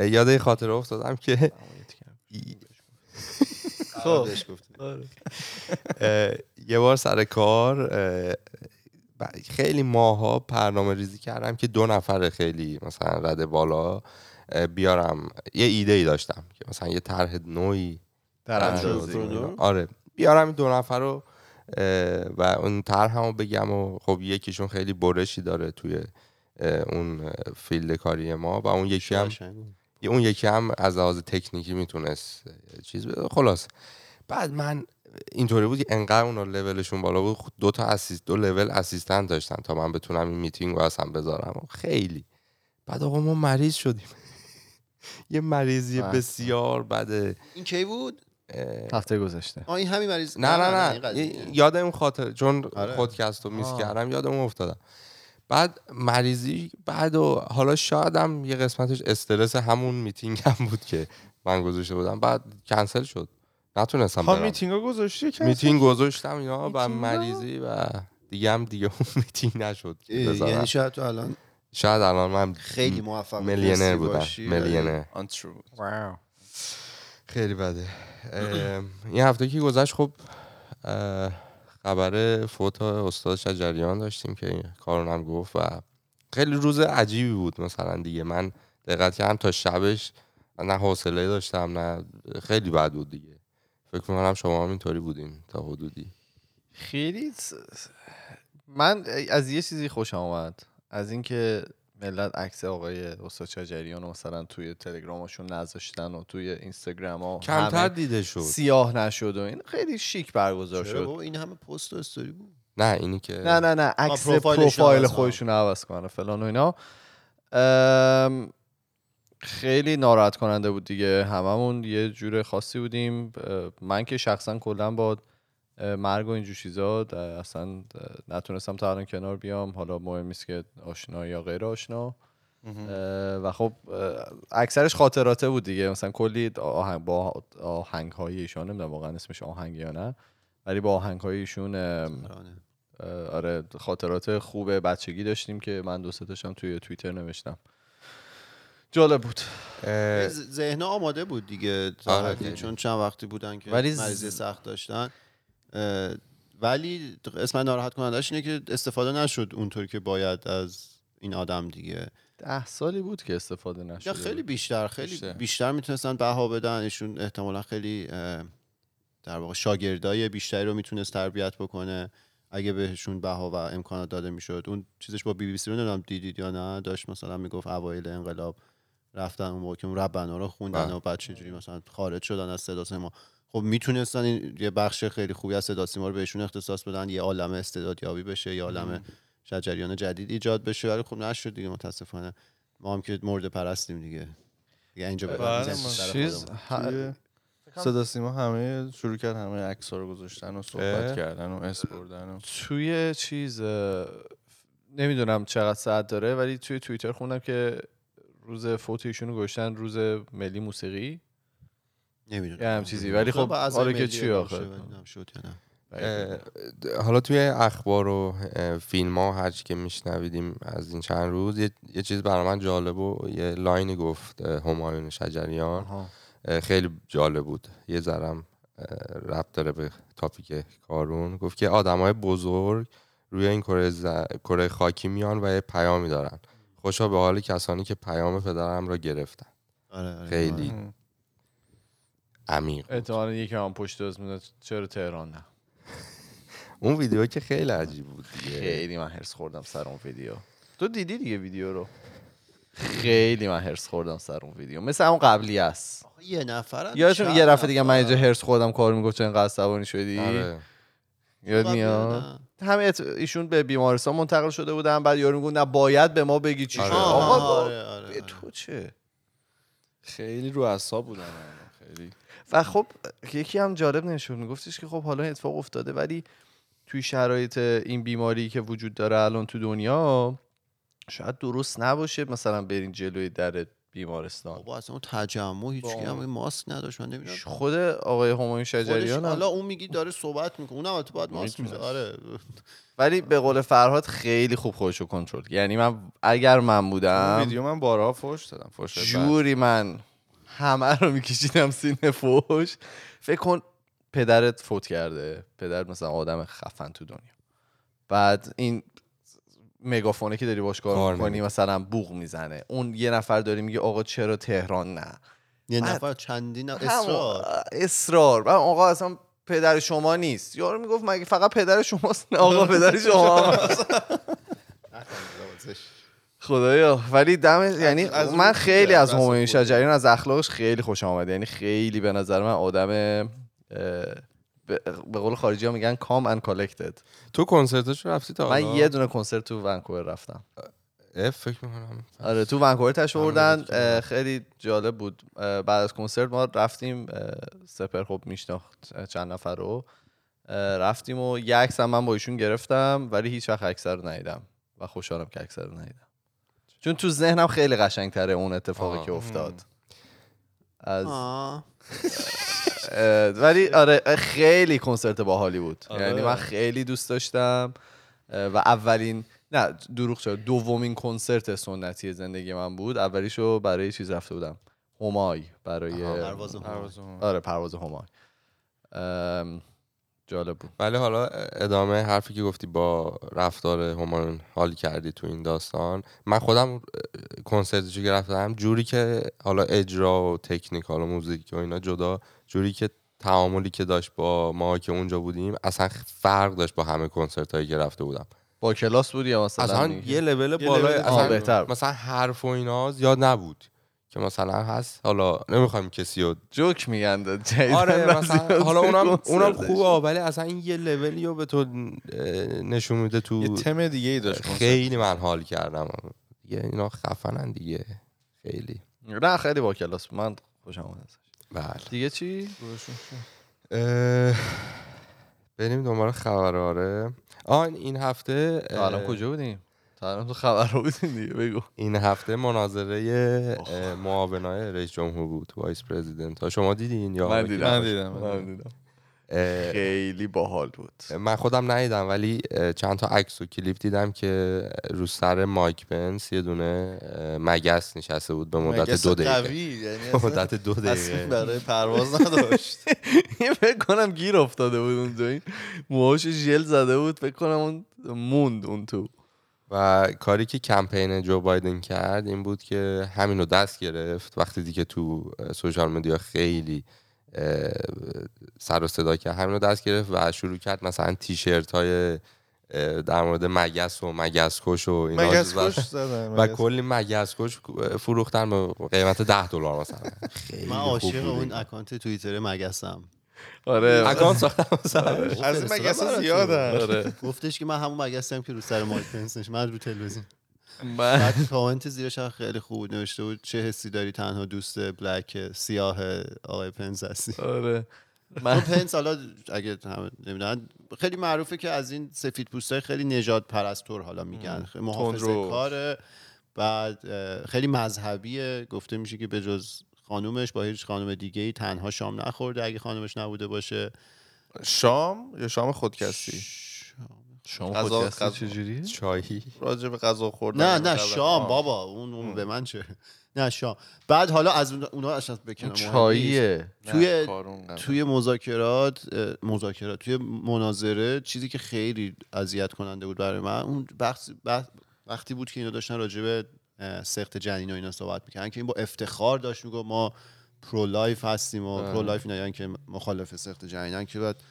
یاده خاطره افتادم که خب. یه بار سر کار خیلی ماها برنامه ریزی کردم که دو نفر خیلی مثلا رده بالا بیارم. یه ایده ای داشتم که مثلا یه طرح نوعی در. آره بیارم این دو نفر رو و اون طرحمو بگم و خب یکیشون خیلی برشی داره توی اون field کاری ما و اون یکی هم اون یکی هم از لحاظ تکنیکی می‌تونست چیز خلاص بعد من اینطوری بود که انقدر اونا لولشون بالا بود دو تا assist دو level assistant داشتن تا من بتونم این میتینگ رو اصلا بذارم. خیلی. بعد آقا ما مریض شدیم. یه مریضی بله. بسیار بده. این کی بود؟ هفته گذشته. آه این همین مریض نه نه نه قضیه. یه- یاد اون خاطر چون آره. خودکست رو miss. کردم یادم افتادم. بعد مریضی بعد و حالا شایدم یه قسمتش استرس همون میتینگ هم بود که من گذاشته بودم. بعد کنسل شد. نتونستم برم. میتینگ گذاشتی که میتینگ گذاشتم اینا و ها؟ مریضی و دیگه هم دیگه اون میتینگ نشد. یعنی شاید تو الان شاید الان من خیلی موفق تونستی بودم wow. خیلی بده. این هفته که گذشت؟ خب خبر فوت استاد شجریان داشتیم که این کارون هم گفت و خیلی روز عجیبی بود مثلا دیگه. من دقت کردم تا شبش نه حوصله داشتم نه خیلی بد بود دیگه. فکر می‌کنم شما هم اینطوری بودین تا حدودی. خیلی س- من از یه چیزی خوشم اومد. از اینکه ملت عکس آقای استاد شجریان رو مثلا توی تلگرامشون نذاشتن و توی اینستاگرام ها کمتر دیده شد. سیاه نشد و این خیلی شیک برگزار شد. این همه پست و استوری بود؟ نه اینی که نه نه نه عکس پروفایل کنن. خودشون عوض کنه فلان و اینا. ام، خیلی ناراحت کننده بود دیگه. هممون یه جور خاصی بودیم. من که شخصا کلا با مرگ و اینجور چیزا اصلا نتونستم تا الان کنار بیام. حالا مهم نیست که آشنا یا غیر آشنا. و خب اکثرش خاطراته بود دیگه. مثلا کلی آهنگ با آهنگ های ایشون نمی‌دونم واقعا اسمش آهنگ یا نه ولی با آهنگ های ایشون آره. خاطرات خوب بچگی داشتیم که من دو سه تاشم توی توییتر نوشتم. جالب بود ذهن آماده بود دیگه تا آره،. چون چند وقتی بودن که ولی مریضی سخت داشتن ولی قسمت ناراحت کنندش اینه که استفاده نشد اونطوری که باید از این آدم دیگه ده سالی بود که استفاده یا نشده خیلی. بیشتر خیلی بیشتر. بیشتر, می‌تونستن بها بدن ایشون احتمالا خیلی در واقع شاگردای بیشتری رو می‌تونست تربیت بکنه اگه بهشون بها و امکانات داده می‌شد اون چیزش با بی بی سی رو نمی‌دونم دیدید یا نه داشت مثلا می‌گفت اوایل انقلاب رفتن اون موقع که اون ربنا رو خوندن بله. و بعد چجوری مثلا خارج شدن از صدا سیما. خب می‌تونستن این یه بخش خیلی خوبی از صدا سیما رو بهشون اختصاص بدن یه عالمه استعدادیابی بشه یه عالمه شجریان جدید ایجاد بشه. ولی خب نشد دیگه متاسفانه. ما هم که مورد پرستیم دیگه. دیگه اینجا بله، چیز صدا سیما همه شروع کرد همه عکس رو گذاشتن و صحبت؟ کردن و اس بردن و توی چیز نمی‌دونم چقدر ساعت داره ولی توی توییتر خوندم که روز فوت ایشون رو گذاشتن روز ملی موسیقی؟ نمی‌دونم. یه هم چیزی، ولی خب حالا که چی آخه؟ شد یا نه. اه، د- حالا توی اخبار و فیلم ها هر چی که میشنویدیم از این چند روز یه, یه چیز برای من جالب و یه لاینی گفت همایون شجریان. آها. خیلی جالب بود. یه ذرم ربط داره به تاپیک کارون. گفت که آدمای بزرگ روی این کره, ز- کره خاکی میان و یه پیامی دارن. خوشا به حال کسانی که پیام پدرم را گرفتن. آره آره خیلی. اه. عمیق. احتمالا یکی هم پشت دست می‌داد چرا تهران نه. اون ویدیو که خیلی عجیب بود دیگه. خیلی من هرس خوردم سر اون ویدیو. تو دیدی دیگه ویدیو رو؟ خیلی من هرس خوردم سر اون ویدیو. مثل اون قبلی است. آخه یه نفر یادتون یه دفعه دیگه من اینجا هرس خوردم کار می‌گفت چه اینقدر عصبانی شدی؟ آره. یاد میاد؟ همه ات- ایشون به بیمارستان منتقل شده بودن بعد یارو می‌گفت نه باید به ما بگی چی آره. آقا آره با- آره آره. تو چه خیلی رو اعصاب بودن خیلی و خب یکی هم جالب نشون میگفتش که خب حالا این اتفاق افتاده ولی توی شرایط این بیماری که وجود داره الان تو دنیا شاید درست نباشه مثلا برین جلوی در بیمارستان. بابا اصلا اون تجمع هیچ هم اون- ماسک نداشت. من نمی‌دونم. خود آقای همایون شجریان حالا اون میگی داره صحبت می‌کنه. اونم تو باید ماسک. میزه آره. ولی به قول فرهاد خیلی خوب خودشو کنترل کرد. یعنی من اگر من بودم ویدیو من بارها فوش دادم فوش. جوری من همه رو میکشیدم سینه فوش. فکر کن پدرت فوت کرده. پدر مثلا آدم خفن تو دنیا. بعد این مگافونه که داری باش کار می‌کنی. مثلا بوغ می‌زنه. اون یه نفر داری میگه آقا چرا تهران نه؟ یه بعد- نفر چندین اصرار. اصرار. بعد آقا اصلا پدر شما نیست. یارو می‌گفت مگه فقط پدر شماست؟ نه آقا پدر شما. خدایا. ولی دم یعنی من خیلی از خودت. شجریان از اخلاقش خیلی خوشم آمد یعنی خیلی به نظر من آدم به قول خارجی ها میگن calm and collected تو کنسرتش رفتی تا من؟ یه دونه کنسرت تو ونکوور رفتم. اف فکر می‌کنم. آره تو ونکوور تش خیلی جالب بود. بعد از کنسرت ما رفتیم supper خب میشناخت چند نفر رو. رفتیم و یه عکس هم من با ایشون گرفتم ولی هیچ وقت عکس رو ندیدم و خوشحالم که عکس رو ندیدم. چون تو ذهنم خیلی قشنگتره اون اتفاقی آه. که افتاد. از ولی آره خیلی کنسرت باحالی بود آره. یعنی من خیلی دوست داشتم و اولین نه دروغ شد دومین کنسرت سنتی زندگی من بود. اولیشو برای چیز رفته بودم. همای. برای پرواز همای. آره پرواز همای. جالب بود. ولی حالا ادامه حرفی که گفتی با رفتار همایون حال کردی تو این داستان من خودم کنسرتشو که رفتم جوری که حالا اجرا و تکنیک حالا موزیک و اینا جدا جوری که تعاملی که داشت با ما که اونجا بودیم اصلا فرق داشت با همه کنسرت هایی که رفته بودم با کلاس بود یا مثلا اصلا؟ یه لول بالا اصلا بهتر. مثلا حرف و اینا زیاد نبود که مثلا هست حالا نمی‌خوایم کسی رو جوک میگن آره مثلا حالا اونم اونم. خوبه ولی اصلا این یه لولی رو به تو نشون میده تو یه تم دیگه ای داشت خیلی من حال کردم دیگه اینا خفنن دیگه خیلی نه خیلی با کلاس. من خوشم اومد. بله. دیگه چی؟ بریم دنبال خبر آره آه این هفته تا الان کجا بودیم؟ تا الان تو خبر رو بودیم دیگه بگو. این هفته مناظره معاونای رئیس جمهور بود وایس پرزیدنت ها. شما دیدین یا من دیدم. من دیدم. خیلی باحال بود. من خودم ندیدم ولی چند تا عکس و کلیپ دیدم که رو سر مایک پنس یه دونه مگس نشسته بود به مدت دو دقیقه. قوی یعنی مدت دو اصلا دقیقه برای پرواز نداشت. فکر کنم گیر افتاده بود اونجا این موهاش ژل زده بود فکر کنم اون موند اون تو. و کاری که کمپین جو بایدن کرد این بود که همینو دست گرفت. وقتی دیگه تو سوشال مدیا خیلی سر و صدا کرد همینو دست گرفت و شروع کرد مثلا تیشرت های در مورد مگس و مگس کش و اینا مگس و- و. کلی مگس کش فروختن به قیمت ده دلار مثلا خیلی من عاشق اون. اکانت توییتر مگسم آره اکانت ساختم مثلا از این مگس. زیادن آره گفتش که من همون مگسم که رو سر مایک پنس. من رو تلویزیون بعد کامنت زیرش هم خیلی خوب بود. نوشته بود. چه حسی داری تنها دوست black سیاه آقای پنس هستی؟ آره. اون من پنس حالا اگه نمی‌دونن خیلی معروفه که از این سفید پوستای خیلی نجات پرستور حالا میگن. تندرو. کاره. بعد خیلی مذهبیه. گفته میشه که به جز خانومش با هیچ خانم دیگه ای تنها شام نخورده اگه خانومش نبوده باشه. شام؟ یا شام خودکستی شما غذا- غذا. چجوری چایی راجع به غذا خوردن نه نه شام. بابا اون, اون به من چه نه شام بعد حالا از اون- اونا اصلا بکنم. چاییه توی. توی مذاکرات مذاکرات توی مناظره چیزی که خیلی اذیت کننده بود برای من اون بحث بحث- وقتی بود که اینا داشتن راجع به سقط جنین و اینا صحبت می‌کنن که این با افتخار داشت می‌گفت ما pro life هستیم و pro life اینا یعنی که مخالف سقط جنینن که بعد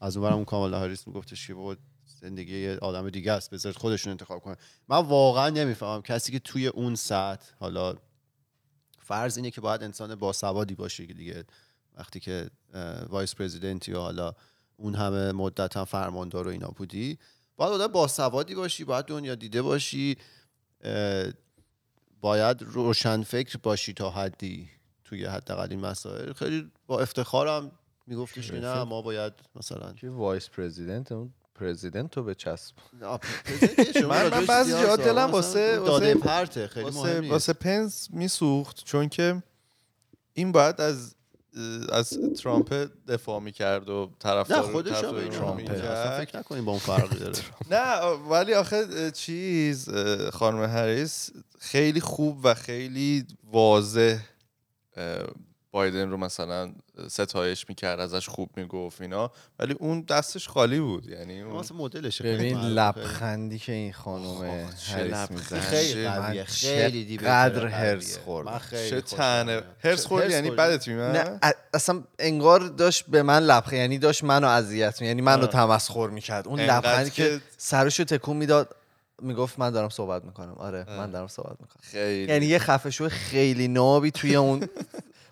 از اون برم اون کامالا هاریس میگفتش که بابا زندگی یه آدم دیگه است بذارید خودشون انتخاب کنن. من واقعا نمی‌فهمم کسی که توی اون سطح حالا فرض اینه که باید انسان باسوادی باشه که دیگه وقتی که وایس پرزیدنت یا حالا اون همه مدت هم فرماندار و اینا بودی باید آدم باسوادی باشی باید دنیا دیده باشی باید روشن فکر باشی تا حدی توی حداقل این مسائل. خیلی با افتخارم میگفتش که نه ما باید مثلا که وایس پرزیدنت؟ اون پرزیدنت رو به چسب آه، پرزیدنت شما من- من بعضی صحبت- دلم واسه- داده واسه- پرته خیلی واسه. واسه پنس میسوخت چون که این باید از از ترامپ دفاع می‌کرد و نه طرفدار خودش هم ترامپ فکر نکنیم با اون فرقی داره. نه ولی آخه چیز خانم هریس خیلی خوب و خیلی واضح بایدن رو مثلا ستایش می‌کرد ازش خوب می‌گفت اینا. ولی اون دستش خالی بود یعنی اون واسه مدلشه. ببین خیلی. لبخندی که این خانم هریس. می‌زنه. خیلی قویه خیلی دیگه قدر هرس خورد خیلی چه تنه. هرس خورد یعنی؟ بدت میاد نه اصلا انگار داشت به من لبخند یعنی داشت منو اذیت می یعنی منو. تمسخر می‌کرد. اون لبخندی که که- سرشو تکون می‌داد می‌گفت من دارم صحبت می‌کنم. آره من دارم صحبت می‌کنم. خیلی. یعنی یه خفشو خیلی نابی توی اون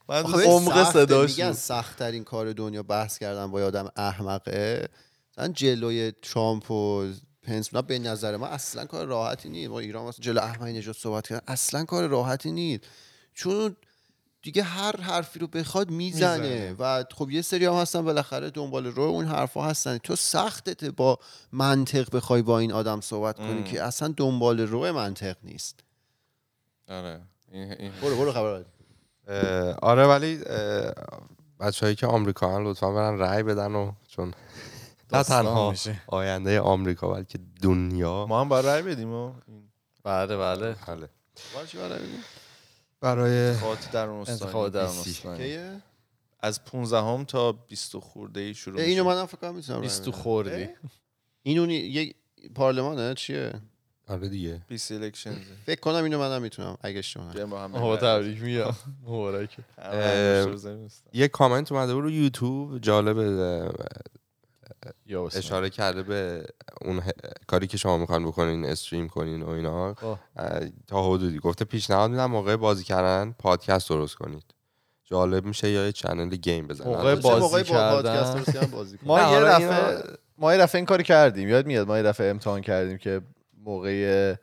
من عمق. صداش میگن. سخت ترین کار دنیا بحث کردن با آدم احمقه مثلا جلوی ترامپ و پنس به نظر من اصلا کار راحتی نیست ما ایران مثلا جلو احمدی نژاد صحبت کردن اصلا کار راحتی نیست چون دیگه هر حرفی رو بخواد می‌زنه می‌زنه. و خب یه سری هم هستن بالاخره دنبال رو اون حرفا هستن تو سختته با منطق بخوای با این آدم صحبت کنی ام. که اصلا دنبال رو منطق نیست آره این- برو برو خبر آره ولی بچه هایی که آمریکا هم لطفا برن رأی بدن و چون نه تنها میشه. آینده آمریکا بلکه دنیا ما هم باید رای بدیم و این بله بله بله. برای؟ برای انتخابات در در؟ از 15 هم تا 20 خورده ای شروع اینو منم فکر کنم می‌تونم رای بیست تو بدم. خوردی این اون یک پارلمانه چیه آره دیگه. 20 الکشنز فکر کنم اینو منم می‌تونم اگه اشتباه نکنم. تبریک میگم. بزنیم. یه کامنت اومده بود رو یوتیوب جالب. اشاره کرده به اون ه- کاری که شما می‌خوان بکنین استریم کنین و اینا. تا حدودی. گفته پیشنهاد میدم موقع بازی کردن پادکست درست کنید. جالب میشه یا یه چنل گیم بزنید. موقع بازی کردن؟ ما یه دفعه ما یه دفعه این کاری کردیم. یاد میاد ما یه دفعه امتحان کردیم که موقع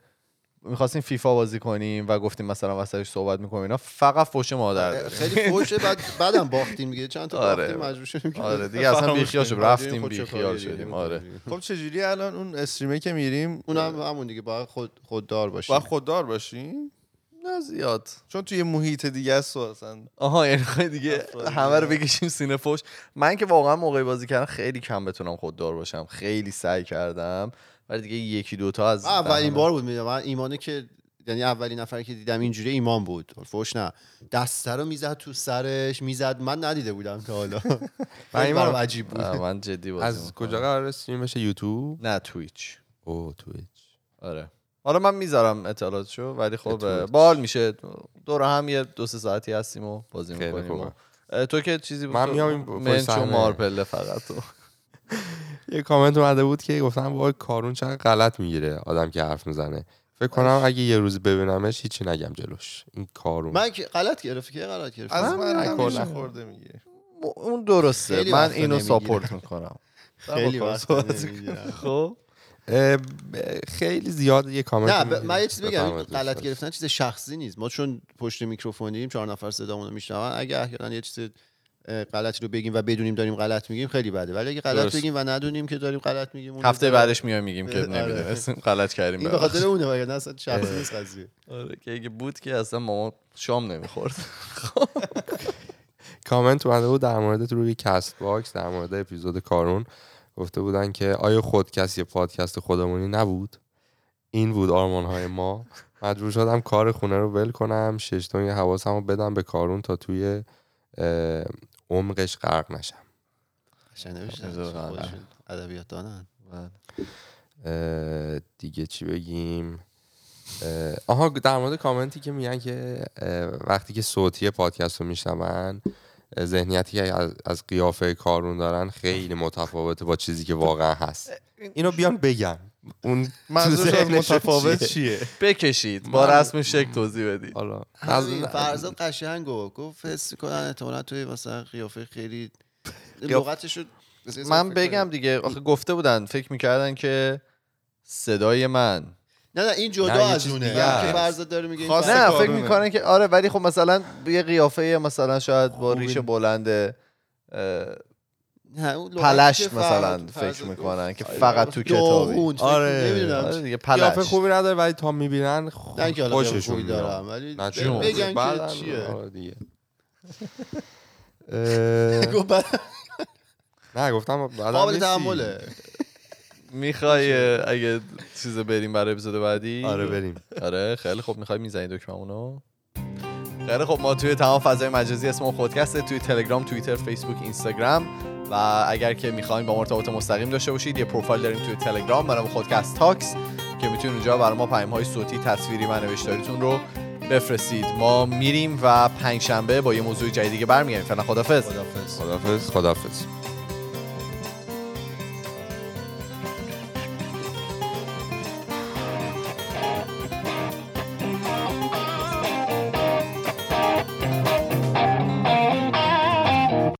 می‌خواستیم فیفا بازی کنیم و گفتیم مثلا وسطش صحبت می‌کنیم. اینا فقط فوش مادر داریم. خیلی فوشه بعد بعدم باختیم دیگه. چند تا آره. باختیم مجبور شدیم آره دیگه اصلا فراموش بیخیال شد بعد بریم رفتیم کاری دیگه شدیم. آره. خب چجوری الان اون استریمه که میریم؟ اون هم همون دیگه باید خود خوددار باشیم. با خوددار باشیم؟ نه زیاد. چون توی محیط دیگه است و اصلا آها یعنی دیگه همه رو. بکشیم سینه فوش. من که واقعا موقعی بازی کردم خیلی کم بتونم خوددار باشم. خیلی سعی کردم. ولی دیگه یکی دوتا از من اولین بار بود میدم من ایمانه که یعنی اولین نفری که دیدم اینجوری ایمان بود. فوش نه. دسته رو می‌زد تو سرش می‌زد. من ندیده بودم تا حالا. خیلی ایمان- عجیب بود. من جدی بازی از. کجا قرار استریم بشه یوتیوب؟ نه تویچ. او تویچ. آره. حالا من می‌ذارم اطلاعاتشو ولی خب. بال میشه. دور هم یه دو سه ساعتی هستیم و بازی خیلی می‌کنیم تو که چیزی بود من میام منچو صحنه. مارپله فقط تو. یه کامنت اومده بود که گفتم وای کارون چقدر غلط می‌گیره آدم که حرف می‌زنه. فکر کنم اگه یه روز ببینمش هیچی نگم جلوش. این کارون. من که غلط گرفت که غلط گرفت؟ از من. خورده میگه اون درسته. من اینو. ساپورت می‌کنم. خیلی. خب؟ خیلی زیاد یه کامنت نه ب... من یه چیز بگم غلط گرفتن چیز شخصی نیست. ما چون پشت میکروفونیم چهار نفر صدامون رو میشنون اگه احیانا یه چیز غلطی رو بگیم و بدونیم داریم غلط میگیم خیلی بده. ولی اگه غلط درست. بگیم و ندونیم که داریم غلط میگیم اون هفته بعدش میایم میگیم که آره. نمی‌دونستیم غلط کردیم این به. خاطر اونه وگرنه اصلا شخصی نیست قضیه. آره که اگه بود که اصلا ماما شام نمی‌خورد. کامنت اومده بود در مورد روی Castbox در مورد اپیزود کارون. گفته بودن که آیا خودکست یه پادکست خودمونی نبود؟ این بود آرمان های ما. مجبور شدم کار خونه رو ول کنم شش یه حواسم رو بدم به کارون تا توی عمقش غرق نشم. ادبیات دانن اه، دیگه چی بگیم؟ آها در مورد کامنتی که میگن که وقتی که صوتی پادکست رو میشنون ذهنیتی که از, از قیافه کارون دارن خیلی متفاوته با چیزی که واقعا هست. اینو بیان بگن. اون منظورش از متفاوت چیه؟ چیه؟ بکشید. با رسم شک توضیح بدید. حالا. از فرزاد قشنگ گفت. گفت حس کنن احتمالاً توی مثلا قیافه خیلی لغتش رو من بگم دیگه آخه گفته بودن فکر می‌کردن که صدای من نه نه این جدا نه، از اونه. که. فرزاد داره میگه نه. فکر می‌کنن که آره ولی خب مثلا یه قیافه مثلا شاید با. ریش بلند پلشت مثلا فکر می‌کنن که فقط تو کتابی. آره. آره دیگه پلشت. خوبی نداره ولی تا می‌بینن خوششون خوبی میاد. ولی بگن که چیه. آره نه گفتم قابل. تحمله. می‌خوای اگه چیز بریم برای اپیزود بعدی؟ آره بریم. آره خیلی خوب. می‌خوای می‌زنی دکممونو خیلی خوب. ما توی تمام فضای مجازی اسم خودکسته توی تلگرام توییتر فیسبوک اینستاگرام و اگر که می‌خواین با مرتبط مستقیم داشته باشید یه پروفایل داریم توی تلگرام برای خودکست تاکس که می‌تونید اونجا برای ما پیام های صوتی تصویری و نوشتاریتون رو بفرستید. ما میریم و پنج شنبه با یه موضوع جدیدی که برمیگردیم. فعلا خدافظ خدافظ خدافظ خدافظ